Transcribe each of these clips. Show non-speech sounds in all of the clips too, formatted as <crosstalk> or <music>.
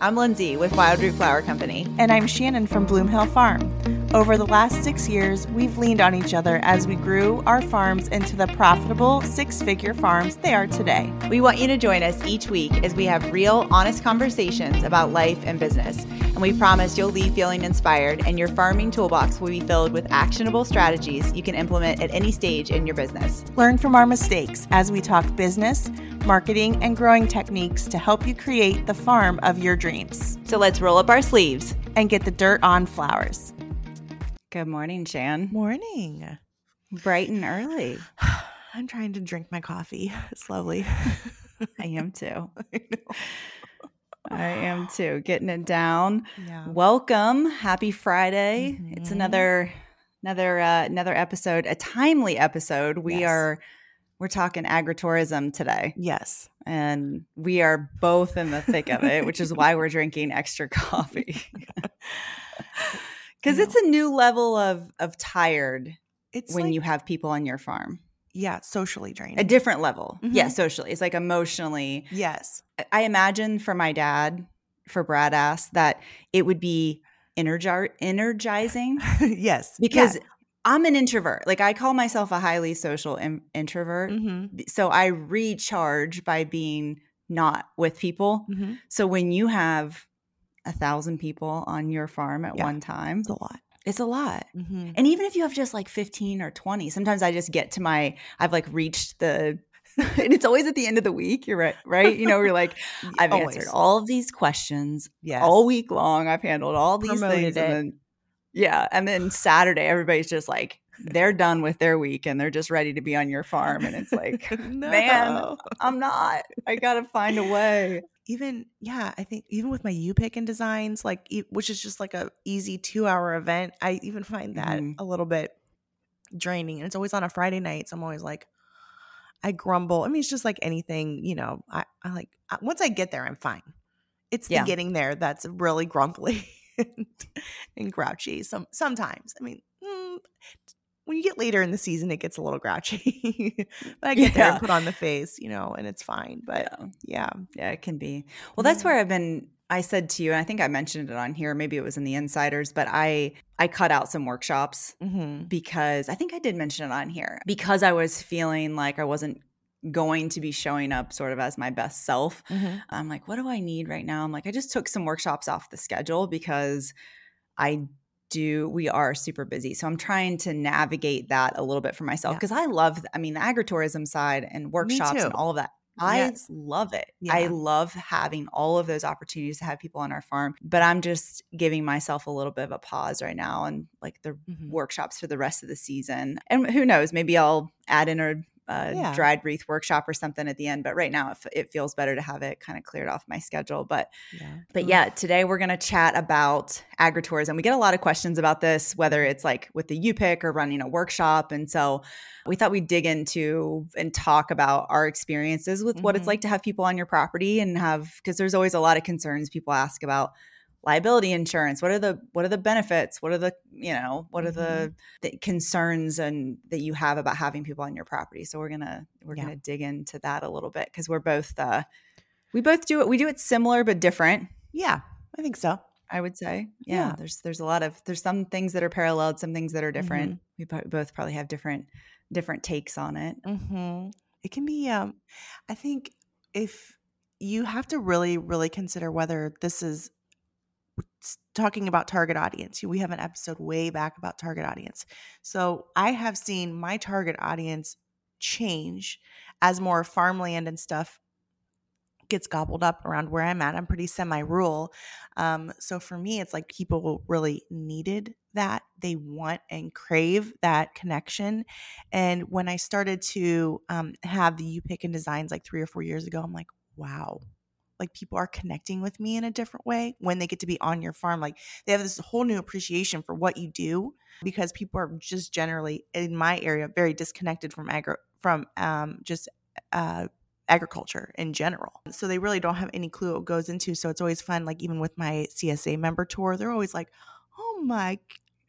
I'm Lyndsay with Wild Root Flower Company. And I'm Shannon from Bloomhill Farm. Over the last six years, we've leaned on each other as we grew our farms into the profitable six figure farms they are today. We want you to join us each week as we have real, honest conversations about life and business. And we promise you'll leave feeling inspired, and your farming toolbox will be filled with actionable strategies you can implement at any stage in your business. Learn from our mistakes as we talk business, marketing, and growing techniques to help you create the farm of your dreams. So let's roll up our sleeves and get the dirt on flowers. Good morning, Shan. Morning. Bright and early. <sighs> I'm trying to drink my coffee <laughs> slowly. I am too. <laughs> I, I, am <sighs> too. Getting it down. Yeah. Welcome. Happy Friday. Mm-hmm. It's another another uh, another episode, a timely episode. We yes. are we're talking agritourism today. Yes. And we are both in the thick of it, which is why we're drinking extra <laughs> coffee. <laughs> because it's a new level of of tired it's when like, you have people on your farm yeah socially drained a different level mm-hmm. yeah socially it's like emotionally yes i imagine for my dad for brad ass that it would be energi- energizing <laughs> yes because yeah. i'm an introvert like i call myself a highly social in- introvert mm-hmm. so i recharge by being not with people mm-hmm. so when you have a thousand people on your farm at yeah, one time. It's a lot. It's a lot. Mm-hmm. And even if you have just like 15 or 20, sometimes I just get to my, I've like reached the, <laughs> and it's always at the end of the week. You're right. Right. You know, you're like, <laughs> I've always. answered all of these questions yes. all week long. I've handled all these Promoted things. And then, yeah. And then Saturday, everybody's just like, they're done with their week and they're just ready to be on your farm. And it's like, <laughs> no. man, I'm not. I got to find a way even yeah i think even with my you pick and designs like which is just like a easy two hour event i even find that mm-hmm. a little bit draining and it's always on a friday night so i'm always like i grumble i mean it's just like anything you know i, I like once i get there i'm fine it's yeah. the getting there that's really grumbly <laughs> and, and grouchy some sometimes i mean mm, when you get later in the season, it gets a little grouchy. <laughs> but I get yeah. there and put on the face, you know, and it's fine. But yeah. yeah, yeah, it can be. Well, that's where I've been. I said to you, and I think I mentioned it on here. Maybe it was in the insiders, but I I cut out some workshops mm-hmm. because I think I did mention it on here because I was feeling like I wasn't going to be showing up sort of as my best self. Mm-hmm. I'm like, what do I need right now? I'm like, I just took some workshops off the schedule because I do we are super busy so i'm trying to navigate that a little bit for myself because yeah. i love i mean the agritourism side and workshops and all of that I yes. love it. Yeah. I love having all of those opportunities to have people on our farm, but I'm just giving myself a little bit of a pause right now and like the mm-hmm. workshops for the rest of the season. And who knows, maybe I'll add in a a yeah. dried wreath workshop or something at the end. But right now, it, it feels better to have it kind of cleared off my schedule. But yeah. but yeah, today we're going to chat about agritourism. We get a lot of questions about this, whether it's like with the U-Pick or running a workshop. And so we thought we'd dig into and talk about our experiences with mm-hmm. what it's mm-hmm. like to have people on your property and have because there's always a lot of concerns people ask about liability insurance what are the what are the benefits what are the you know what are mm-hmm. the, the, concerns and that you have about having people on your property so we're gonna we're yeah. gonna dig into that a little bit because we're both uh we both do it we do it similar but different yeah i think so i would say yeah, yeah. there's there's a lot of there's some things that are paralleled some things that are different mm-hmm. we bo- both probably have different different takes on it mm-hmm. it can be um i think if you have to really really consider whether this is talking about target audience. We have an episode way back about target audience. So I have seen my target audience change as more farmland and stuff gets gobbled up around where I'm at. I'm pretty semi rural. Um, so for me, it's like people really needed that. They want and crave that connection. And when I started to um, have the U Pick and designs like three or four years ago, I'm like, wow, like people are connecting with me in a different way when they get to be on your farm like they have this whole new appreciation for what you do because people are just generally in my area very disconnected from agro from um, just uh, agriculture in general. So they really don't have any clue what goes into so it's always fun like even with my csa member tour they're always like oh my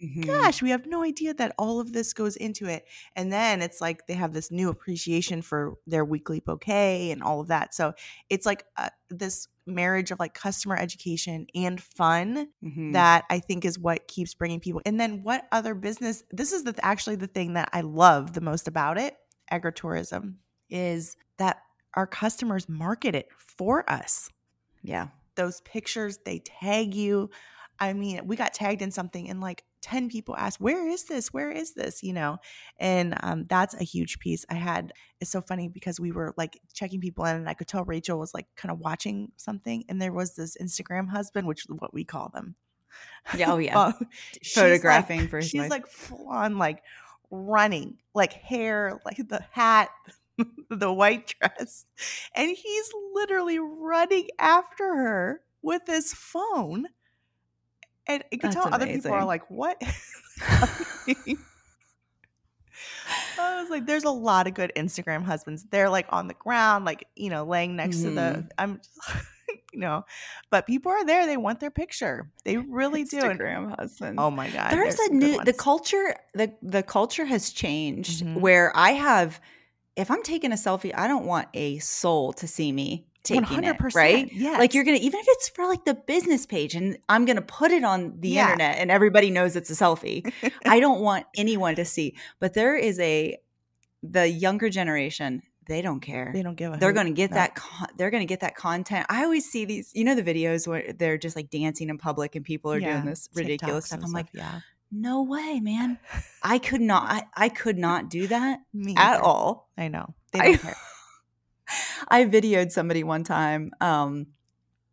mm-hmm. gosh, we have no idea that all of this goes into it. And then it's like they have this new appreciation for their weekly bouquet and all of that. So it's like uh, this marriage of like customer education and fun mm-hmm. that I think is what keeps bringing people. And then what other business? This is the, actually the thing that I love the most about it, agritourism, is that our customers market it for us. Yeah. Those pictures, they tag you. I mean, we got tagged in something and like 10 people asked, Where is this? Where is this? You know, and um, that's a huge piece. I had, it's so funny because we were like checking people in and I could tell Rachel was like kind of watching something. And there was this Instagram husband, which is what we call them. Yeah. Oh, <laughs> yeah. Photographing like, for She's life. like full on, like running, like hair, like the hat, <laughs> the white dress. And he's literally running after her with his phone and you can That's tell amazing. other people are like, what? <laughs> <laughs> I was like, there's a lot of good Instagram husbands. They're like on the ground, like, you know, laying next mm-hmm. to the, mm-hmm. I'm, <laughs> you know, but people are there. They want their picture. They really do. Instagram husbands. Oh my God. There's, there's a new, the culture, the, the culture has changed mm-hmm. where I have, if I'm taking a selfie, I don't want a soul to see me taking 100%, it, right? Yeah. Like you're gonna even if it's for like the business page and I'm gonna put it on the yeah. internet and everybody knows it's a selfie. <laughs> I don't want anyone to see. But there is a the younger generation, they don't care. They don't give a They're going to get no. that con- they're going to get that content. I always see these, you know the videos where they're just like dancing in public and people are yeah. doing this ridiculous stuff. I'm like, yeah. No way, man. <laughs> I could not I, I could not do that at all. I know. They don't I, care. <laughs> I videoed somebody one time. Um,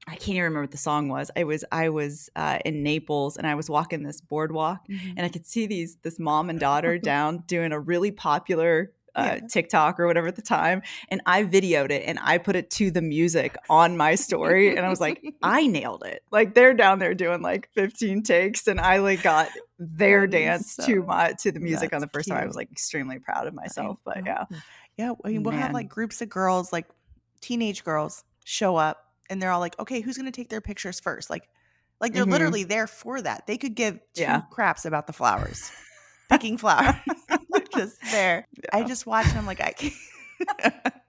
I can't even remember what the song was. I was I was uh, in Naples and I was walking this boardwalk mm-hmm. and I could see these this mom and daughter <laughs> down doing a really popular uh, yeah. TikTok or whatever at the time, and I videoed it and I put it to the music on my story, and I was like, <laughs> I nailed it. Like they're down there doing like 15 takes, and I like got their dance so, to my to the music on the first cute. time. I was like extremely proud of myself, but yeah. Yeah, I mean, we'll have like groups of girls, like teenage girls, show up, and they're all like, "Okay, who's going to take their pictures first? Like, like they're mm-hmm. literally there for that. They could give two yeah. craps about the flowers, <laughs> picking flowers, <laughs> just there. Yeah. I just watch and I'm like, I can't. <laughs>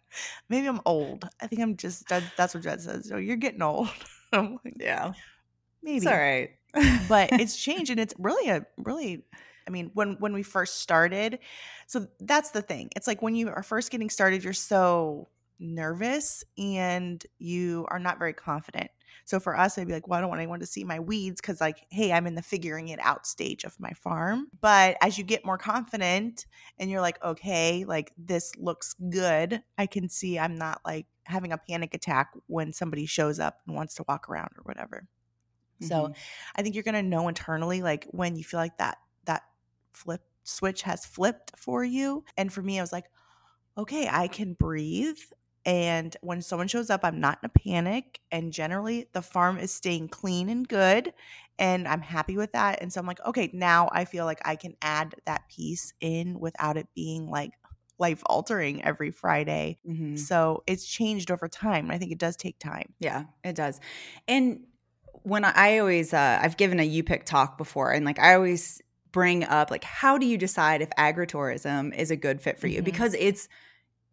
Maybe I'm old. I think I'm just. That's what Jed says. So you're getting old. I'm like, yeah, maybe. It's all right. but it's changed, and it's really a really I mean, when when we first started, so that's the thing. It's like when you are first getting started, you're so nervous and you are not very confident. So for us, I'd be like, well, I don't want anyone to see my weeds because, like, hey, I'm in the figuring it out stage of my farm. But as you get more confident and you're like, okay, like this looks good, I can see I'm not like having a panic attack when somebody shows up and wants to walk around or whatever. Mm-hmm. So I think you're going to know internally, like, when you feel like that flip switch has flipped for you. And for me, I was like, okay, I can breathe. And when someone shows up, I'm not in a panic. And generally, the farm is staying clean and good. And I'm happy with that. And so I'm like, okay, now I feel like I can add that piece in without it being like life altering every Friday. Mm-hmm. So it's changed over time. I think it does take time. Yeah, it does. And when I, I always, uh, I've given a you pick talk before, and like I always bring up like how do you decide if agritourism is a good fit for you mm-hmm. because it's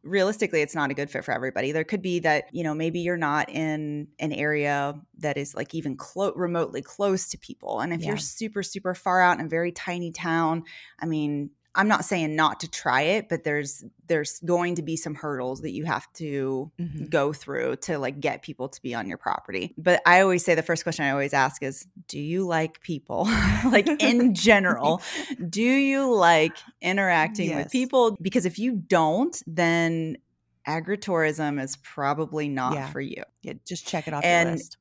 realistically it's not a good fit for everybody there could be that you know maybe you're not in an area that is like even clo- remotely close to people and if yeah. you're super super far out in a very tiny town i mean I'm not saying not to try it, but there's there's going to be some hurdles that you have to mm-hmm. go through to like get people to be on your property. But I always say the first question I always ask is, do you like people? <laughs> like in <laughs> general, do you like interacting yes. with people? Because if you don't, then agritourism is probably not yeah. for you. Yeah, just check it off and, your list.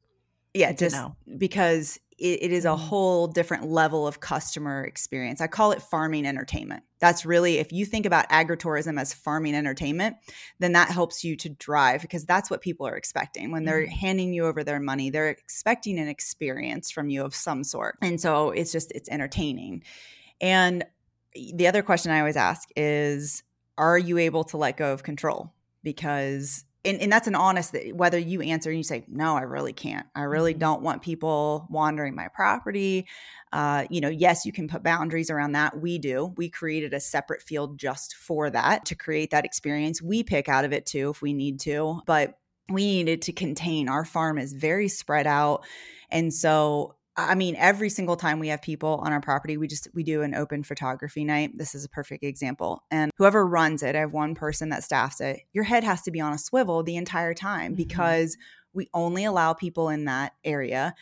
Yeah, just because it, it is a mm-hmm. whole different level of customer experience. I call it farming entertainment. That's really, if you think about agritourism as farming entertainment, then that helps you to drive because that's what people are expecting. When they're mm-hmm. handing you over their money, they're expecting an experience from you of some sort. And so it's just, it's entertaining. And the other question I always ask is, are you able to let go of control? Because and, and that's an honest whether you answer and you say no i really can't. I really mm-hmm. don't want people wandering my property. Uh, you know yes you can put boundaries around that. We do. We created a separate field just for that to create that experience. We pick out of it too if we need to but we needed to contain. Our farm is very spread out and so I mean, every single time we have people on our property, we just we do an open photography night. This is a perfect example. And whoever runs it, I have one person that staffs it. Your head has to be on a swivel the entire time mm-hmm. because we only allow people in that area.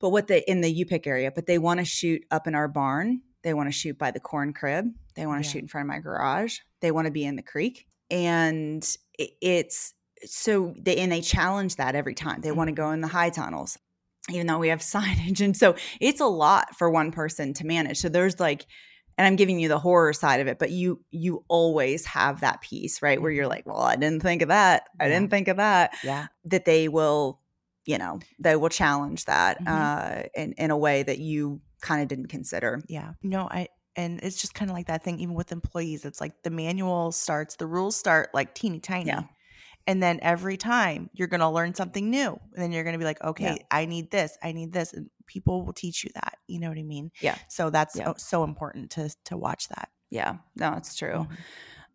But what they in the U pick area, but they want to shoot up in our barn. They want to shoot by the corn crib. They want to yeah. shoot in front of my garage. They want to be in the creek. And it's so they and they challenge that every time. They mm-hmm. want to go in the high tunnels even though we have <laughs> signage. And so it's a lot for one person to manage. So there's like, and I'm giving you the horror side of it, but you you always have that piece, right? Where you're mm-hmm. like, well, I didn't think of that. I didn't think of that. Yeah. That they will, you know, they will challenge that mm-hmm. uh in, in a way that you kind of didn't consider. Yeah. No, I and it's just kind of like that thing even with employees. It's like the manual starts, the rules start like teeny tiny. Yeah. And then every time you're going to learn something new. And then you're going to be like, okay, yeah. I need this. I need this. And people will teach you that. You know what I mean? Yeah. So that's yeah. so important to to watch that. Yeah. No, it's true. Mm-hmm.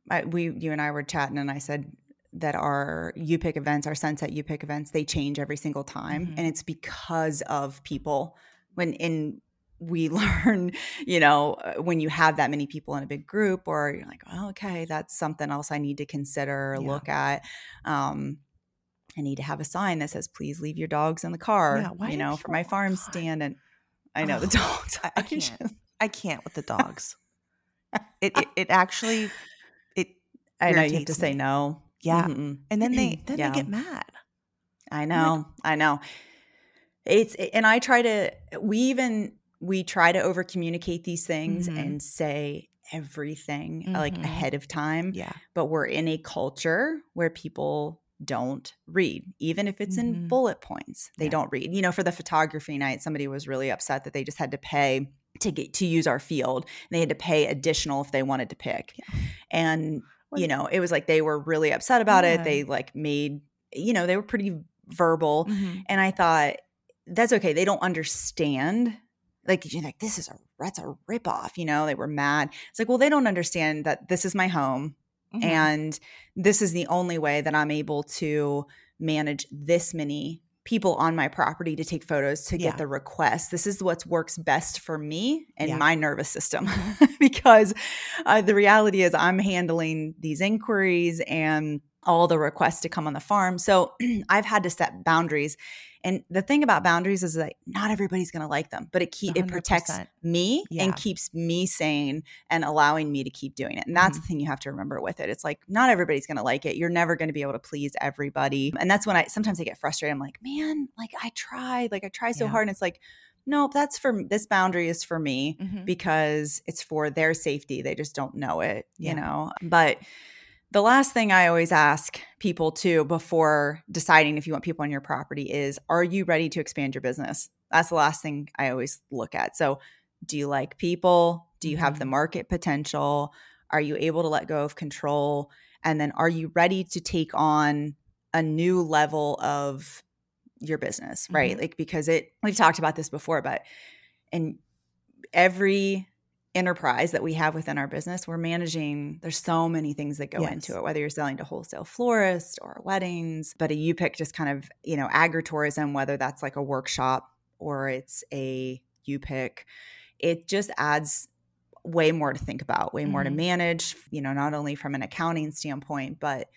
I, we, you and I were chatting, and I said that our UPick events, our Sunset UPick events, they change every single time, mm-hmm. and it's because of people. When in we <laughs> learn, you know, uh, when you have that many people in a big group, or you're like, oh, okay, that's something else I need to consider or yeah. look at. Um, I need to have a sign that says, please leave your dogs in the car, yeah, you know, for my farm stand. And I know oh, the dogs. <laughs> I, I can't. I can't with the dogs. it, <laughs> it, it actually, it, I know you have to me. say no. Yeah. Mm-hmm. And then they, <clears throat> then yeah. they get mad. I know. Like, I know. It's, and I try to, we even, we try to over communicate these things mm-hmm. and say everything mm-hmm. like ahead of time. Yeah. But we're in a culture where people don't read, even if it's mm-hmm. in bullet points. They yeah. don't read. You know, for the photography night, somebody was really upset that they just had to pay to get to use our field. And they had to pay additional if they wanted to pick. Yeah. And you know, it was like they were really upset about yeah. it. They like made, you know, they were pretty verbal. Mm-hmm. And I thought, that's okay. They don't understand like you're like this is a that's a ripoff you know they were mad it's like well they don't understand that this is my home mm-hmm. and this is the only way that i'm able to manage this many people on my property to take photos to yeah. get the requests this is what works best for me and yeah. my nervous system <laughs> because uh, the reality is i'm handling these inquiries and all the requests to come on the farm so <clears throat> i've had to set boundaries and the thing about boundaries is that not everybody's going to like them, but it keep, it protects me yeah. and keeps me sane and allowing me to keep doing it. And that's mm-hmm. the thing you have to remember with it. It's like not everybody's going to like it. You're never going to be able to please everybody. And that's when I sometimes I get frustrated. I'm like, man, like I tried, like I try so yeah. hard, and it's like nope that's for this boundary is for me mm-hmm. because it's for their safety they just don't know it yeah. you know but the last thing I always ask people too before deciding if you want people on your property is Are you ready to expand your business? That's the last thing I always look at. So, do you like people? Do you have the mm-hmm. market potential? Are you able to let go of control? And then, are you ready to take on a new level of your business, right? Mm-hmm. Like, because it, we've talked about this before, but in every enterprise that we have within our business, we're managing, there's so many things that go yes. into it, whether you're selling to wholesale florists or weddings, but a UPick just kind of, you know, agritourism, whether that's like a workshop or it's a UPick, it just adds way more to think about, way more mm-hmm. to manage, you know, not only from an accounting standpoint, but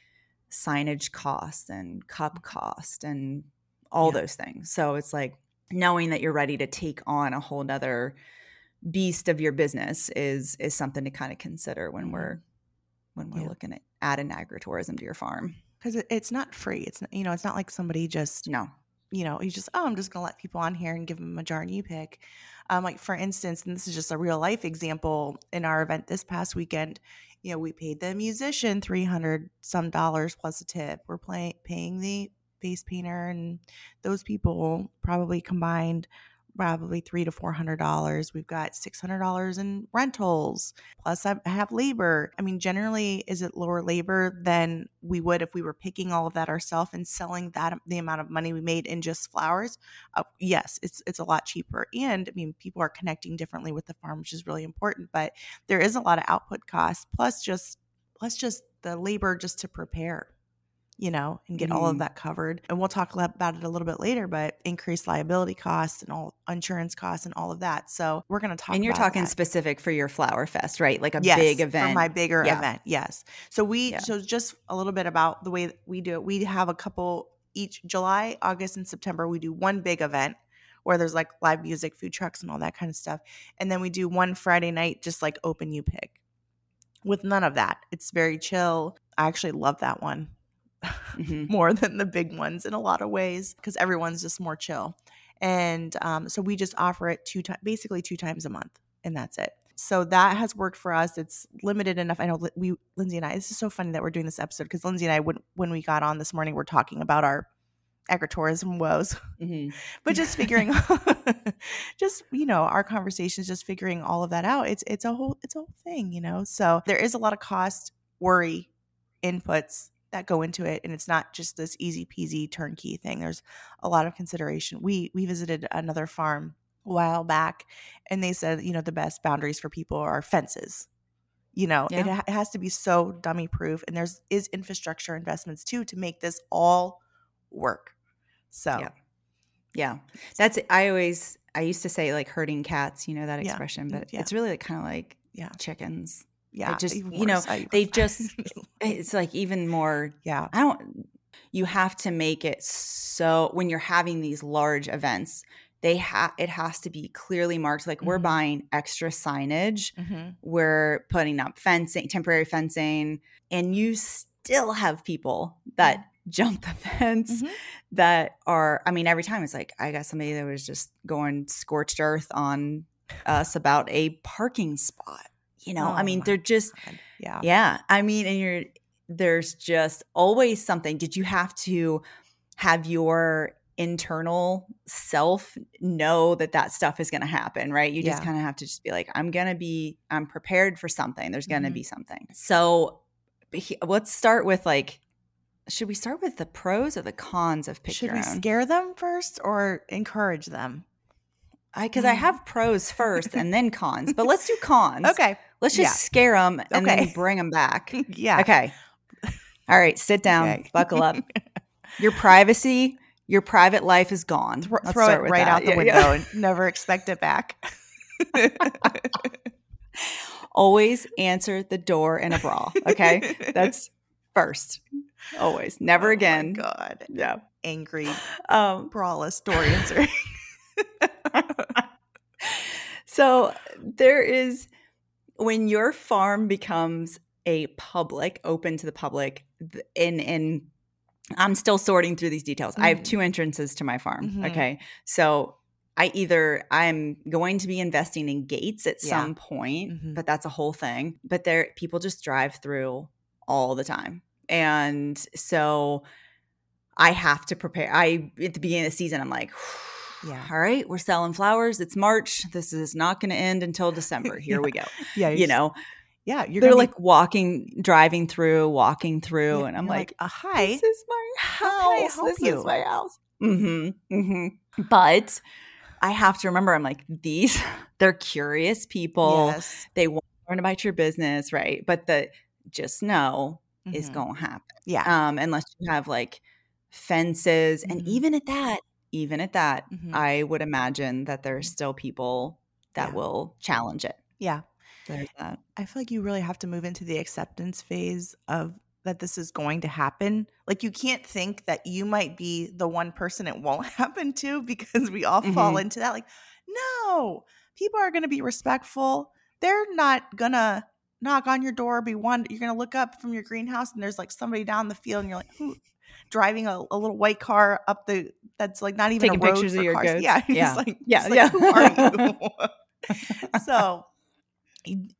signage costs and cup cost and all yeah. those things. So it's like knowing that you're ready to take on a whole nother beast of your business is is something to kind of consider when mm-hmm. we're when we're yeah. looking at adding agritourism to your farm. Because it, it's not free. It's not, you know it's not like somebody just no. you know you just oh i'm just gonna let people on here and give them a jar and you pick. Um like for instance and this is just a real life example in our event this past weekend you know we paid the musician 300 some dollars plus a tip. We're playing paying the face painter and those people probably combined probably three to four hundred dollars. We've got six hundred dollars in rentals. Plus, I have labor. I mean, generally, is it lower labor than we would if we were picking all of that ourselves and selling that the amount of money we made in just flowers? Uh, yes, it's it's a lot cheaper. And I mean, people are connecting differently with the farm, which is really important. But there is a lot of output costs. Plus, just plus just the labor just to prepare you know, and get mm. all of mm-hmm. that covered. And we'll talk about it a little bit later, but increased liability costs and all insurance costs and all of that. So we're going to talk. And you're talking that. specific for your flower fest, right? Like a yes, big event. For my bigger yeah. event, yes. So we yeah. so just a little bit about the way we do it. We have a couple each July, August, and September. We do one big event where there's like live music, food trucks, and all that kind of stuff. And then we do one Friday night, just like open you pick. With none of that, it's very chill. I actually love that one mm-hmm. more than the big ones in a lot of ways because everyone's just more chill. And um, so we just offer it two times, basically two times a month, and that's it. So that has worked for us. It's limited enough. I know we, Lyndsay and I. This is so funny that we're doing this episode because Lyndsay and I, when when we got on this morning, we're talking about our agritourism woes, mm-hmm. <laughs> but just figuring, <laughs> <laughs> just you know, our conversations, just figuring all of that out. It's it's a whole it's a whole thing, you know. So there is a lot of cost, worry, inputs that go into it and it's not just this easy peasy turnkey thing there's a lot of consideration. We we visited another farm a while back and they said you know the best boundaries for people are fences you know yeah. it, ha- it, has to be so dummy proof and there's is infrastructure investments too to make this all work so. Yeah. Yeah that's i always i used to say like herding cats you know that expression yeah. but it's really like, kind of like yeah. chickens yeah, just you know I, they <laughs> just it's like even more. Yeah, I don't. You have to make it so when you're having these large events, they have it has to be clearly marked. Like mm-hmm. we're buying extra signage, mm-hmm. we're putting up fencing, temporary fencing, and you still have people that jump the <laughs> fence mm-hmm. that are. I mean, every time it's like I got somebody that was just going scorched earth on us about a parking spot you know, oh I mean, they're just, God. yeah. Yeah. I mean, and you're, there's just always something. Did you have to have your internal self know that that stuff is going to happen, right? You just yeah. kind of have to just be like, I'm going to be, I'm prepared for something. There's going to mm-hmm. be something. So let's start with like, should we start with the pros or the cons of pick Should we own? scare them first or encourage them? I because mm. I have pros first and then cons, but let's do <laughs> cons. Okay. Let's just yeah. scare them and okay. then bring them back. <laughs> yeah. Okay. All right. Sit down. Okay. Buckle up. <laughs> Your privacy, your private life is gone. Th- throw it right that. out the yeah, window yeah. and never expect it back. Always answer the door in a bra. Okay. That's first. Always. Never oh again. God. Yeah. Angry, um, braless door answering. So there is when your farm becomes a public, open to the public, in in I'm still sorting through these details. Mm-hmm. I have mm. two entrances to my farm. Mm-hmm. Okay. So I either I'm going to be investing in gates at yeah. some point, mm-hmm. but that's a whole thing. But there people just drive through all the time. And so I have to prepare. I at the beginning of the season, I'm like, yeah. All right, we're selling flowers. It's March. This is not going to end until <laughs> December. Here yeah. we go. Yeah. You know. Yeah, you're they're like be- walking, driving through, walking through, yeah, and I'm like, like, "Hi, this is my house. this you? is my house." Mm-hmm. Mm-hmm. But I have to remember, I'm like, these <laughs> they're curious people. Yes. They want to learn about your business, right? But the just know mm-hmm. is going to happen. Yeah. Um, unless you have like fences, and mm-hmm. even at that, even at that, mm-hmm. I would imagine that there are still people that yeah. will challenge it. Yeah. There's that. I feel like you really have to move into the acceptance phase of that this is going to happen. Like you can't think that you might be the one person it won't <laughs> happen to because we all mm-hmm. fall into that. Like, no, people are going to be respectful. They're not going to knock on your door, be one. You're going to look up from your greenhouse and there's like somebody down the field and you're like, who? Driving a, a, little white car up the that's like not even taking a road pictures of your cars. Goats. Yeah, <laughs> yeah, like, yeah, like, yeah. Who are you? <laughs> <laughs> so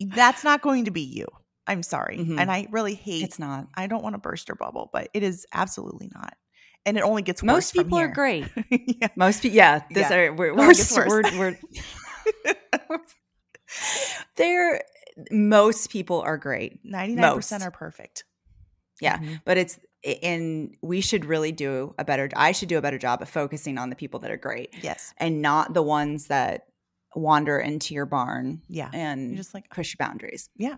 that's not going to be you. I'm sorry, mm-hmm. and I really hate. It's not. I don't want to burst your bubble, but it is absolutely not. and it only gets worse. Most people are great. yeah. Most people, yeah. This yeah. Are, we're, we're, we're, we're they're most people are great. Ninety nine percent are perfect. Yeah, mm-hmm. but it's and we should really do a better. I should do a better job of focusing on the people that are great. Yes, and not the ones that wander into your barn. Yeah, and You're just like push your boundaries. Yeah,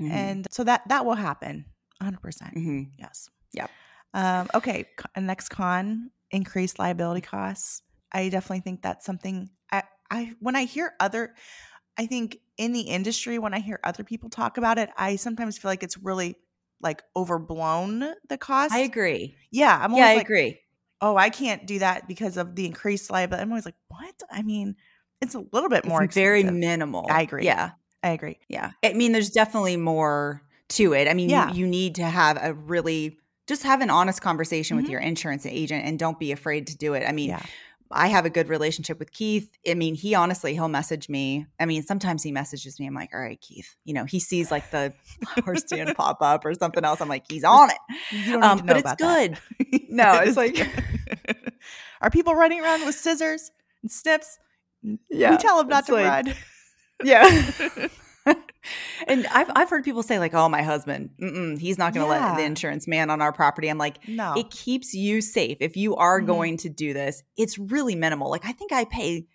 mm-hmm. and so that that will happen. Hundred percent. Mm-hmm. Yes. Yep. Um, okay. Next con: increased liability costs. I definitely think that's something. I, I when I hear other, I think in the industry when I hear other people talk about it, I sometimes feel like it's really like overblown the cost. I agree. Yeah, I'm yeah, I like, agree. Oh, I can't do that because of the increased liability. I'm always like, what? I mean, it's a little bit more very minimal. I agree. Yeah, I agree. Yeah, I mean, there's definitely more to it. I mean, yeah. you, you need to have a really just have an honest conversation mm-hmm. with your insurance agent and don't be afraid to do it. I mean, yeah. I have a good relationship with Keith. I mean, he honestly, he'll message me. I mean, sometimes he messages me. I'm like, all right, Keith, you know, he sees like the <laughs> flower stand pop up or something else. I'm like, he's on it. Um, but it's good. <laughs> no, it's like, <laughs> are people running around with scissors and snips? Yeah. We tell them not to like, run. Yeah. <laughs> and I've I've heard people say like, "Oh, my husband, he's not going to yeah. let the insurance man on our property." I'm like, no, it keeps you safe. If you are mm-hmm. going to do this, it's really minimal. Like I think I pay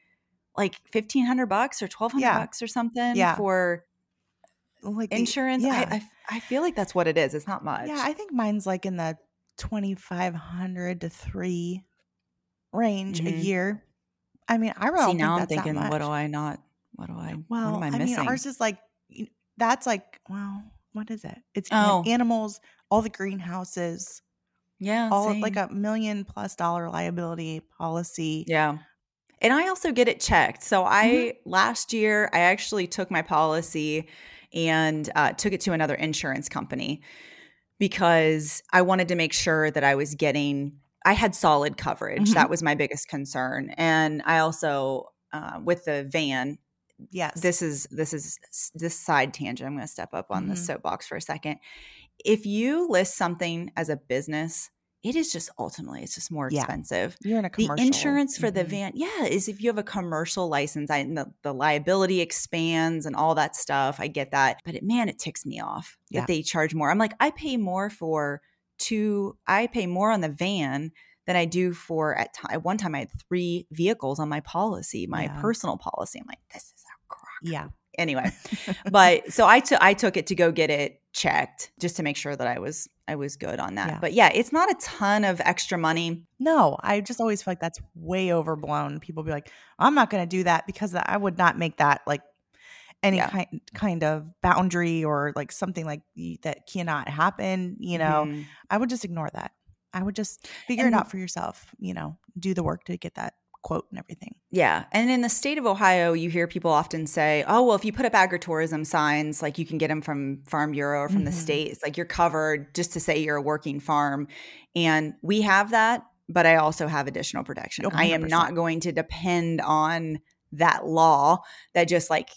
like fifteen hundred bucks or twelve hundred yeah. bucks or something yeah. for like insurance. yeah. I, I, I feel like that's what it is. It's not much. Yeah, I think mine's like in the twenty five hundred to three range mm-hmm. a year. I mean, I really See, now I'm thinking, what do I not? What do I? Well, what am I, I missing? mean, ours is like that's like well, what is it? It's oh. animals, all the greenhouses. Yeah, all same. like a million plus dollar liability policy. Yeah. And I also get it checked. So I mm-hmm. last year I actually took my policy and uh, took it to another insurance company because I wanted to make sure that I was getting I had solid coverage. Mm-hmm. That was my biggest concern. And I also uh, with the van yes this is this is this side tangent i'm going to step up on mm-hmm. the soapbox for a second if you list something as a business it is just ultimately it's just more expensive. Yeah. You're in a commercial. The insurance for mm-hmm. the van, yeah, is if you have a commercial license, I the, the liability expands and all that stuff. I get that, but it, man, it ticks me off yeah. that they charge more. I'm like, I pay more for two. I pay more on the van than I do for at, t- at one time I had three vehicles on my policy, my yeah. personal policy. I'm like, this is a crock. Yeah. Anyway, but so I took I took it to go get it checked just to make sure that I was I was good on that. Yeah. But yeah, it's not a ton of extra money. No, I just always feel like that's way overblown. People be like, I'm not going to do that because I would not make that like any yeah. kind kind of boundary or like something like that cannot happen. You know, mm-hmm. I would just ignore that. I would just figure and, it out for yourself, you know, do the work to get that quote and everything. Yeah. And in the state of Ohio, you hear people often say, oh, well, if you put up agritourism signs, like you can get them from Farm Bureau or from mm-hmm. the states, like you're covered just to say you're a working farm. And we have that, but I also have additional protection. 100%. I am not going to depend on that law that just like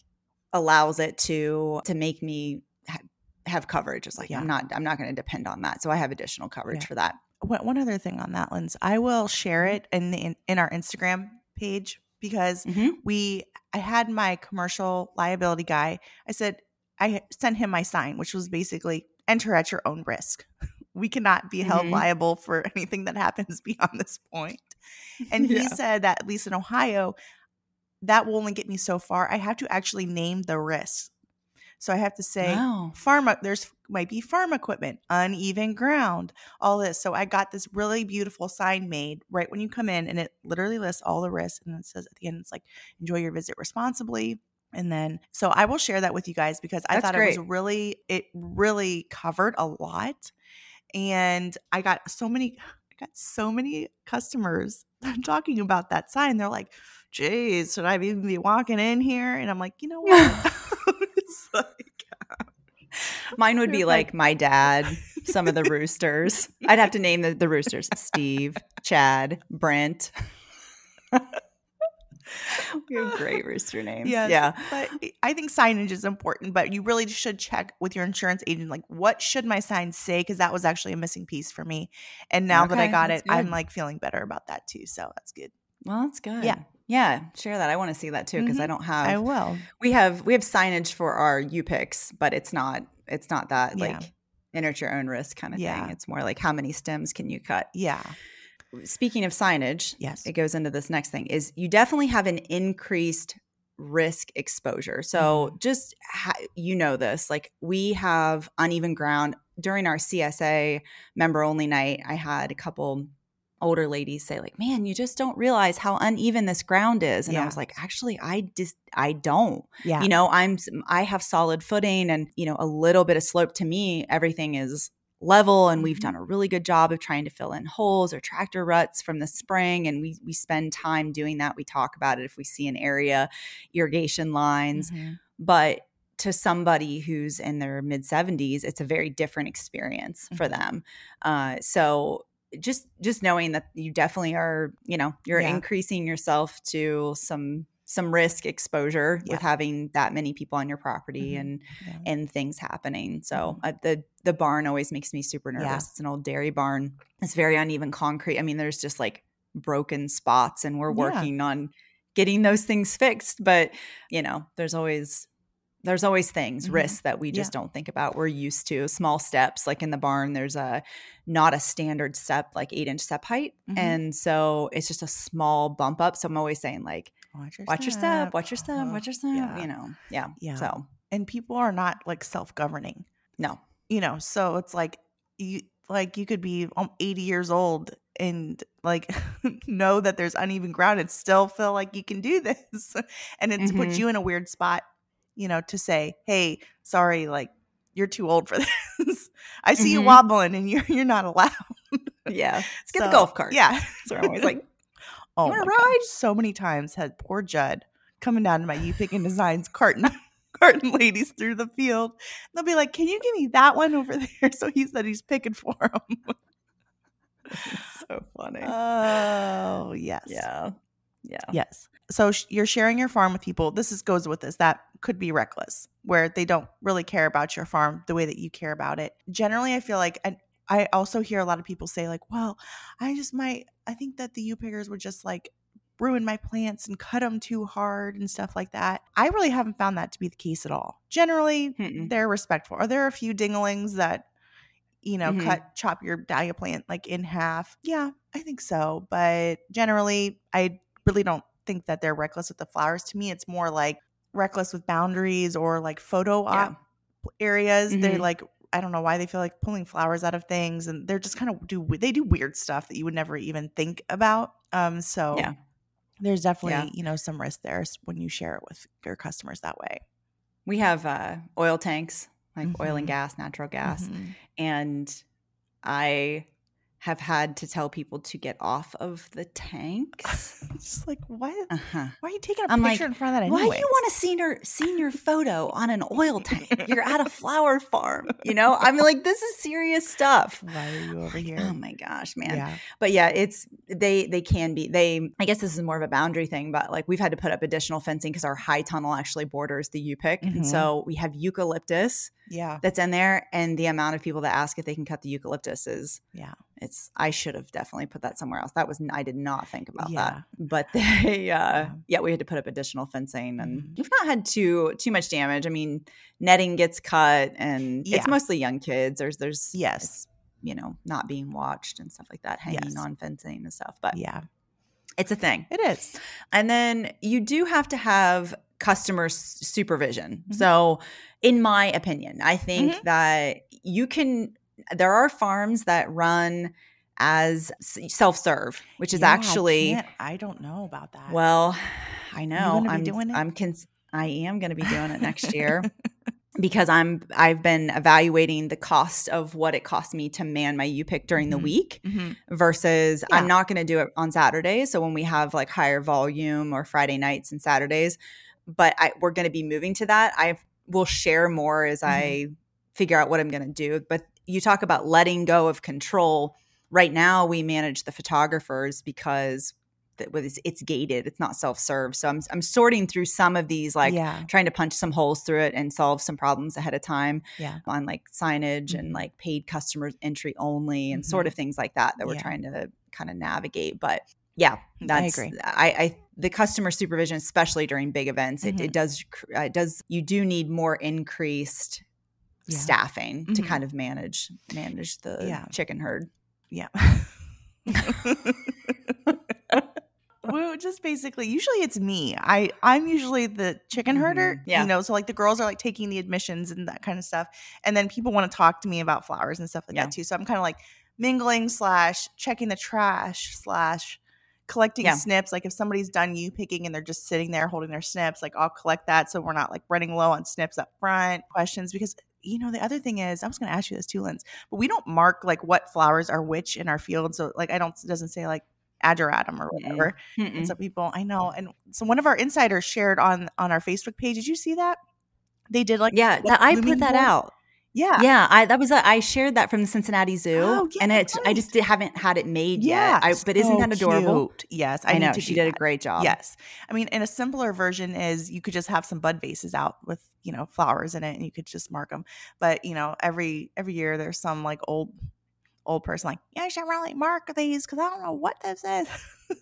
allows it to to make me ha- have coverage. It's like yeah. I'm not I'm not going to depend on that. So I have additional coverage yeah. for that one other thing on that lens i will share mm-hmm. it in the, in, in our instagram page because mm-hmm. we i had my commercial liability guy i said i sent him my sign which was basically enter at your own risk <laughs> we cannot be held mm-hmm. liable for <laughs> anything that happens beyond this point and he yeah. said that at least in ohio that will only get me so far i have to actually name the risk so I have to say wow. farm there's might be farm equipment, uneven ground, all this. So I got this really beautiful sign made right when you come in and it literally lists all the risks and it says at the end it's like enjoy your visit responsibly. And then so I will share that with you guys because I That's thought great. it was really it really covered a lot. And I got so many I got so many customers <laughs> talking about that sign. They're like, geez, should I even be walking in here? And I'm like, you know what? <laughs> <laughs> like <laughs> mine would be like my dad, some of the roosters. <laughs> I'd have to name the, the roosters Steve, Chad, Brent. <laughs> you have great rooster names. Yes, yeah. But I think signage is important, but you really should check with your insurance agent like what should my sign say because that was actually a missing piece for me. And now okay, that I got it, good. I'm like feeling better about that too. So that's good. Well, that's good. Yeah. Yeah, share that. I want to see that too because mm-hmm. I don't have. I will. We have we have signage for our U picks, but it's not it's not that yeah. like enter your own risk kind of yeah. thing. It's more like how many stems can you cut? Yeah. Speaking of signage, yes, it goes into this next thing is you definitely have an increased risk exposure. So mm-hmm. just ha- you know this, like we have uneven ground during our CSA member only night. I had a couple older ladies say like man you just don't realize how uneven this ground is and yeah. i was like actually i just i don't yeah you know i'm i have solid footing and you know a little bit of slope to me everything is level and we've mm-hmm. done a really good job of trying to fill in holes or tractor ruts from the spring and we we spend time doing that we talk about it if we see an area irrigation lines mm-hmm. but to somebody who's in their mid 70s it's a very different experience mm-hmm. for them uh, so just just knowing that you definitely are you know you're yeah. increasing yourself to some some risk exposure yeah. with having that many people on your property mm-hmm. and yeah. and things happening so mm-hmm. uh, the the barn always makes me super nervous it's an old dairy barn it's very uneven concrete i mean there's just like broken spots and we're working on getting those things fixed but you know there's always there's always things mm-hmm. risks that we just yeah. don't think about we're used to small steps like in the barn there's a not a standard step like eight inch step height mm-hmm. and so it's just a small bump up so i'm always saying like watch your, watch step. your step watch your step watch your step yeah. you know yeah yeah so and people are not like self-governing no you know so it's like you like you could be um, 80 years old and like <laughs> know that there's uneven ground and still feel like you can do this <laughs> and it mm-hmm. puts you in a weird spot you know, to say, "Hey, sorry, like you're too old for <laughs> this. I see mm-hmm. you wobbling, and you're you're not allowed." yeah, <laughs> let's get so, the golf cart. Yeah, <laughs> so I'm always like, "Oh, my ride?" So many times had poor Judd coming down to my U Picking Designs carton. carton ladies through the field. They'll be like, "Can you give me that one over there?" So he said he's picking for him. so funny. Oh yes. Yeah. Yeah. Yes. So sh- you're sharing your farm with people. This is goes with this. That could be reckless, where they don't really care about your farm the way that you care about it. Generally, I feel like, and I also hear a lot of people say, like, well, I just might, I think that the U pickers would just like ruin my plants and cut them too hard and stuff like that. I really haven't found that to be the case at all. Generally, Mm-mm. they're respectful. Are there a few dinglings that, you know, mm-hmm. cut, chop your dahlia plant like in half? Yeah, I think so. But generally, I really don't think that they're reckless with the flowers. To me, it's more like reckless with boundaries or like photo op yeah. areas. Mm-hmm. They're like I don't know why they feel like pulling flowers out of things, and they're just kind of do they do weird stuff that you would never even think about. Um, so yeah, there's definitely yeah. you know some risk there when you share it with your customers that way. We have uh, oil tanks, like mm-hmm. oil and mm-hmm. gas, natural gas, mm-hmm. and I have had to tell people to get off of the <laughs> tanks. Just like what? Uh-huh. Why are you taking a I'm picture like, in front of that? Why do you want a senior senior photo on an oil tank? <laughs> You're at a flower farm. You know, I'm like, this is serious stuff. Why are you over here? Oh my gosh, man. Yeah. But yeah, it's they they can be they. I guess this is more of a boundary thing, but like we've had to put up additional fencing because our high tunnel actually borders the U pick, mm-hmm. and so we have eucalyptus. Yeah, that's in there, and the amount of people that ask if they can cut the eucalyptus is yeah it's I should have definitely put that somewhere else. That was I did not think about yeah. that. But they uh yeah. yeah. we had to put up additional fencing and mm-hmm. we've not had too too much damage. I mean, netting gets cut and yeah. it's mostly young kids. There's there's yes, you know, not being watched and stuff like that, hanging yes. on fencing and stuff. But yeah. It's a thing. It is. And then you do have to have customer supervision. Mm-hmm. So, in my opinion, I think mm-hmm. that you can there are farms that run as self-serve, which is yeah, actually I, I, don't know about that. Well, I know I'm doing it. I'm cons- I am going to be doing it next year. <laughs> because I'm I've been evaluating the cost of what it costs me to man my U pick during mm-hmm. the week mm-hmm. versus yeah. I'm not going to do it on Saturdays. So when we have like higher volume or Friday nights and Saturdays, but I, we're going to be moving to that. I will share more as mm-hmm. I figure out what I'm going to do. But you talk about letting go of control. Right now, we manage the photographers because it's, it's gated it's not self-serve so I'm, I'm sorting through some of these like yeah. trying to punch some holes through it and solve some problems ahead of time Yeah. on like signage Mhm. and like paid customer entry only and sort Mhm. of things like that that we're Yeah. trying to kind of navigate but yeah that's agree. I, I the customer supervision especially during big events it, Mhm. it does it does you do need more increased Yeah. staffing to Mhm. kind of manage manage the Yeah. chicken herd Yeah. <laughs> <laughs> well, just basically, usually it's me. I I'm usually the chicken herder. Mhm. Yeah. You know, so like the girls are like taking the admissions and that kind of stuff, and then people want to talk to me about flowers and stuff like Yeah. that too. So I'm kind of like mingling slash checking the trash slash collecting Yeah. snips. Like if somebody's done you picking and they're just sitting there holding their snips, like I'll collect that so we're not like running low on snips up front. Questions because you know the other thing is I was going to ask you this too, Linz, but we don't mark like what flowers are which in our field. So like I don't it doesn't say like ageratum or whatever. Mm-mm. And so people I know, and so one of our insiders shared on on our Facebook page. Did you see that? They did like yeah i put that board. out Yeah, yeah i that was a, i shared that from the cincinnati zoo Oh, yeah, and it's i just did, haven't had it made yeah. yet I, but isn't that adorable cute. Yes, I, i, know she did a great job Yes. I mean, and a simpler version is you could just have some bud vases out with, you know, flowers in it and you could just mark them. But, you know, every every year there's some like old old person like, yeah, I should really mark these because I don't know what this is.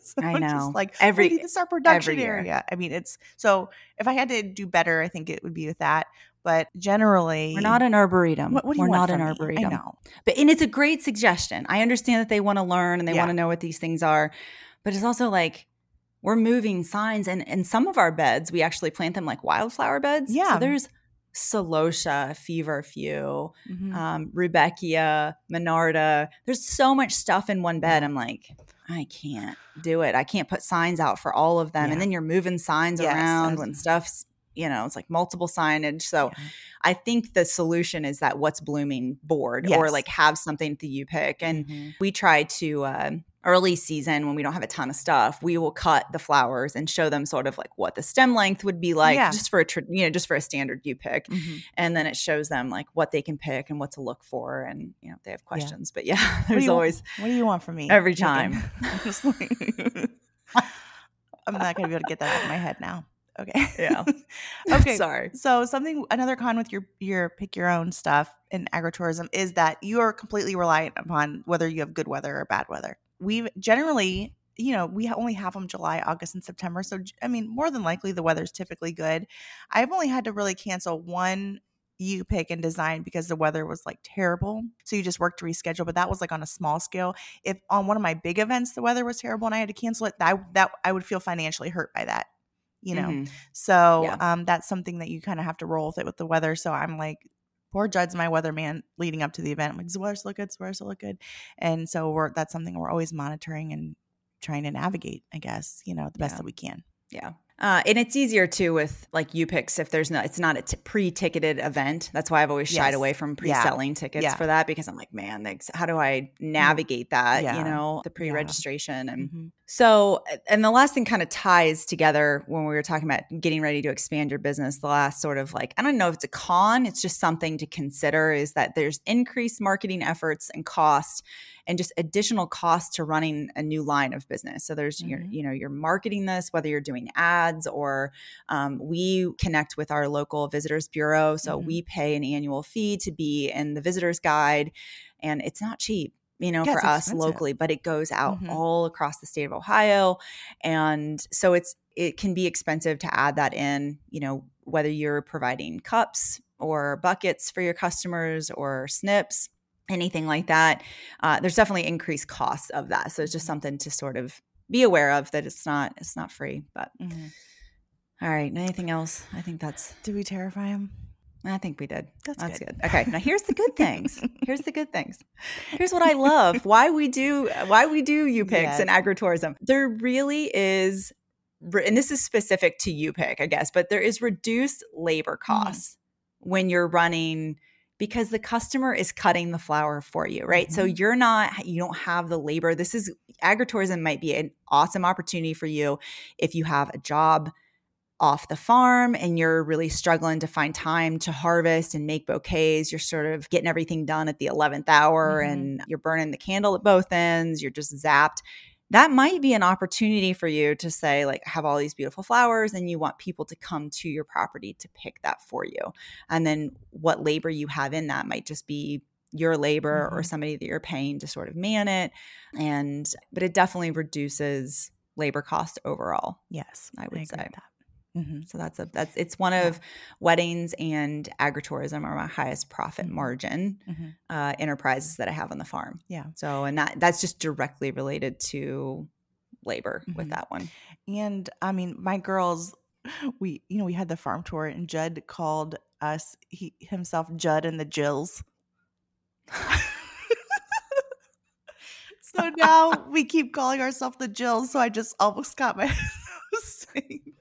<laughs> so I know. Just like Every- this is our production year. area. I mean, it's so if I had to do better, I think it would be with that. But generally, we're not an arboretum What, what do we're want not an me? arboretum I know. but and it's a great suggestion i understand that they want to learn and they Yeah. want to know what these things are but it's also like we're moving signs and and some of our beds we actually plant them like wildflower beds Yeah. so there's Celosia, feverfew, Mhm. um, Monarda. There's so much stuff in one bed. I'm like, I can't do it. I can't put signs out for all of them. Yeah. And then you're moving signs Yes, around that's- when stuff's, you know, it's like multiple signage. So Yeah. I think the solution is that what's blooming board or like have something that you pick. And Mhm. we try to uh, early season when we don't have a ton of stuff we will cut the flowers and show them sort of like what the stem length would be like Yeah. just for a tr- you know just for a standard you pick Mhm. and then it shows them like what they can pick and what to look for and you know if they have questions but yeah <laughs> What do there's want- always What do you want from me? Every time. <laughs> <laughs> I'm not gonna be able to get that out of my head now. Okay. Yeah. <laughs> okay. sorry So something another con with your your pick your own stuff in agritourism is that you are completely reliant upon whether you have good weather or bad weather. We generally, you know, we only have them July, August, and September. So I mean, more than likely the weather's typically good. I've only had to really cancel one you pick and design because the weather was like terrible. So you just work to reschedule, but that was like on a small scale. If on one of my big events the weather was terrible and I had to cancel it, that that I would feel financially hurt by that. You know. Mhm. So Yeah. um, that's something that you kind of have to roll with it with the weather. So I'm like, poor Judd's my weatherman leading up to the event. I'm like, does the weather still look good? Does the weather still look good? And so we're that's something we're always monitoring and trying to navigate, I guess, you know, the best Yeah. that we can. yeah uh, and it's easier too with like you picks if there's no it's not a t- pre-ticketed event that's why i've always shied Yes. away from pre-selling tickets Yeah. for that because i'm like man like, how do i navigate that Yeah. you know the pre-registration and Mhm. So, and the last thing kind of ties together when we were talking about getting ready to expand your business. The last sort of like, I don't know if it's a con, it's just something to consider is that there's increased marketing efforts and cost and just additional cost to running a new line of business. So there's, your, Mhm. you know, you're marketing this, whether you're doing ads or um, we connect with our local visitors bureau. So Mhm. we pay an annual fee to be in the visitors guide and it's not cheap you know, Yeah, for us expensive. locally, but it goes out Mhm. all across the state of Ohio. And so it's it can be expensive to add that in, you know, whether you're providing cups or buckets for your customers or snips, anything like that. Uh, there's definitely increased costs of that. So it's just something to sort of be aware of that it's not it's not free. But Mhm. all right, anything else? I think that's Did we terrify him? I think we did. That's That's good. good. Okay, now here's the good things. Here's the good things. <laughs> Here's what I love. Why we do why we do UPICs and agritourism. There really is and this is specific to UPIC, I guess, but there is reduced labor costs when you're running because the customer is cutting the flower for you, right? So Mhm. you're not you don't have the labor. This is agritourism might be an awesome opportunity for you if you have a job off the farm and you're really struggling to find time to harvest and make bouquets, you're sort of getting everything done at the 11th hour Mhm. and you're burning the candle at both ends, you're just zapped. that might be an opportunity for you to say like have all these beautiful flowers and you want people to come to your property to pick that for you and then what labor you have in that might just be your labor mm-hmm. or somebody that you're paying to sort of man it and but it definitely reduces labor cost overall yes i would I say that. Mm-hmm. So that's a that's it's one of weddings and agritourism are my highest profit mm-hmm. margin mm-hmm. uh, enterprises that I have on the farm. Yeah. So and that that's just directly related to labor with mm-hmm. that one. And I mean, my girls, <laughs> we you know we had the farm tour and Judd called us he himself Judd and the Jills. <laughs> so now <laughs> we keep calling ourselves the Jills. So I just almost got my saying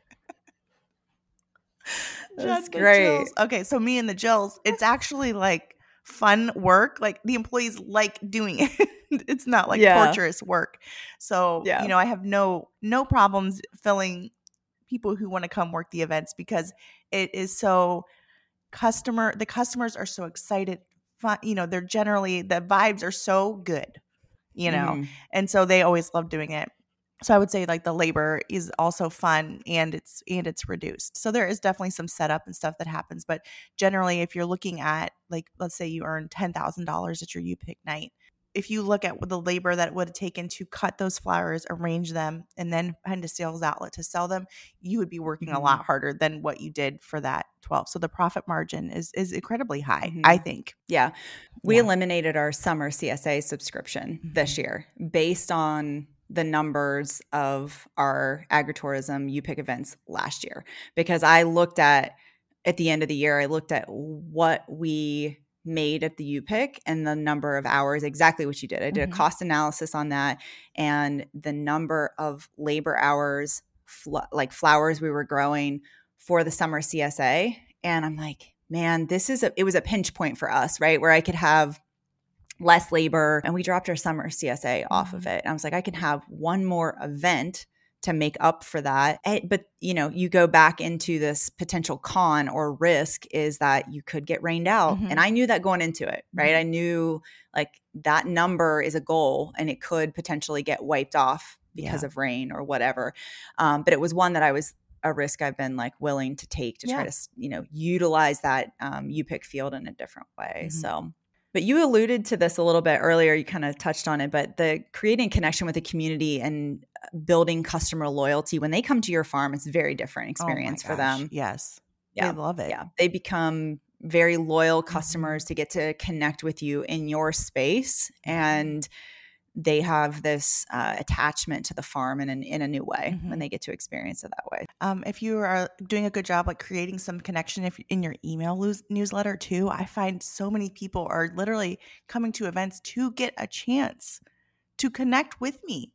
<laughs> that's great. Okay, so me and the Jills, it's <laughs> actually like fun work. Like the employees like doing it. <laughs> it's not like yeah. torturous work. So yeah. you know, I have no no problems filling people who want to come work the events because it is so customer the customers are so excited fun you know they're generally the vibes are so good you know mm. and so they always love doing it so i would say like the labor is also fun and it's and it's reduced so there is definitely some setup and stuff that happens but generally if you're looking at like let's say you earn $10000 at your u-pick night if you look at the labor that it would have taken to cut those flowers arrange them and then find a sales outlet to sell them you would be working mm-hmm. a lot harder than what you did for that 12 so the profit margin is is incredibly high mm-hmm. i think yeah we yeah. eliminated our summer csa subscription mm-hmm. this year based on the numbers of our agritourism U-Pick events last year because I looked at at the end of the year I looked at what we made at the U-Pick and the number of hours exactly what you did. I did mm-hmm. a cost analysis on that and the number of labor hours fl- like flowers we were growing for the summer CSA and I'm like, man, this is a it was a pinch point for us, right? Where I could have less labor. And we dropped our summer CSA off of mm-hmm. it. And I was like, I can have one more event to make up for that. But, you know, you go back into this potential con or risk is that you could get rained out. Mm-hmm. And I knew that going into it, right? Mm-hmm. I knew like that number is a goal and it could potentially get wiped off because yeah. of rain or whatever. Um, but it was one that I was a risk I've been like willing to take to yeah. try to, you know, utilize that um, U-Pick field in a different way. Mm-hmm. So but you alluded to this a little bit earlier. You kind of touched on it, but the creating connection with the community and uh, building customer loyalty when they come to your farm, it's a very different oh experience oh for them. Yes. Yeah. They love it. Yeah. They become very loyal mm-hmm. customers mm-hmm. to get to connect with you in your space. Mm-hmm. And they have this uh, attachment to the farm in, an, in a new way mm-hmm. when they get to experience it that way. Um, if you are doing a good job like creating some connection if in your email lose, newsletter too, I find so many people are literally coming to events to get a chance to connect with me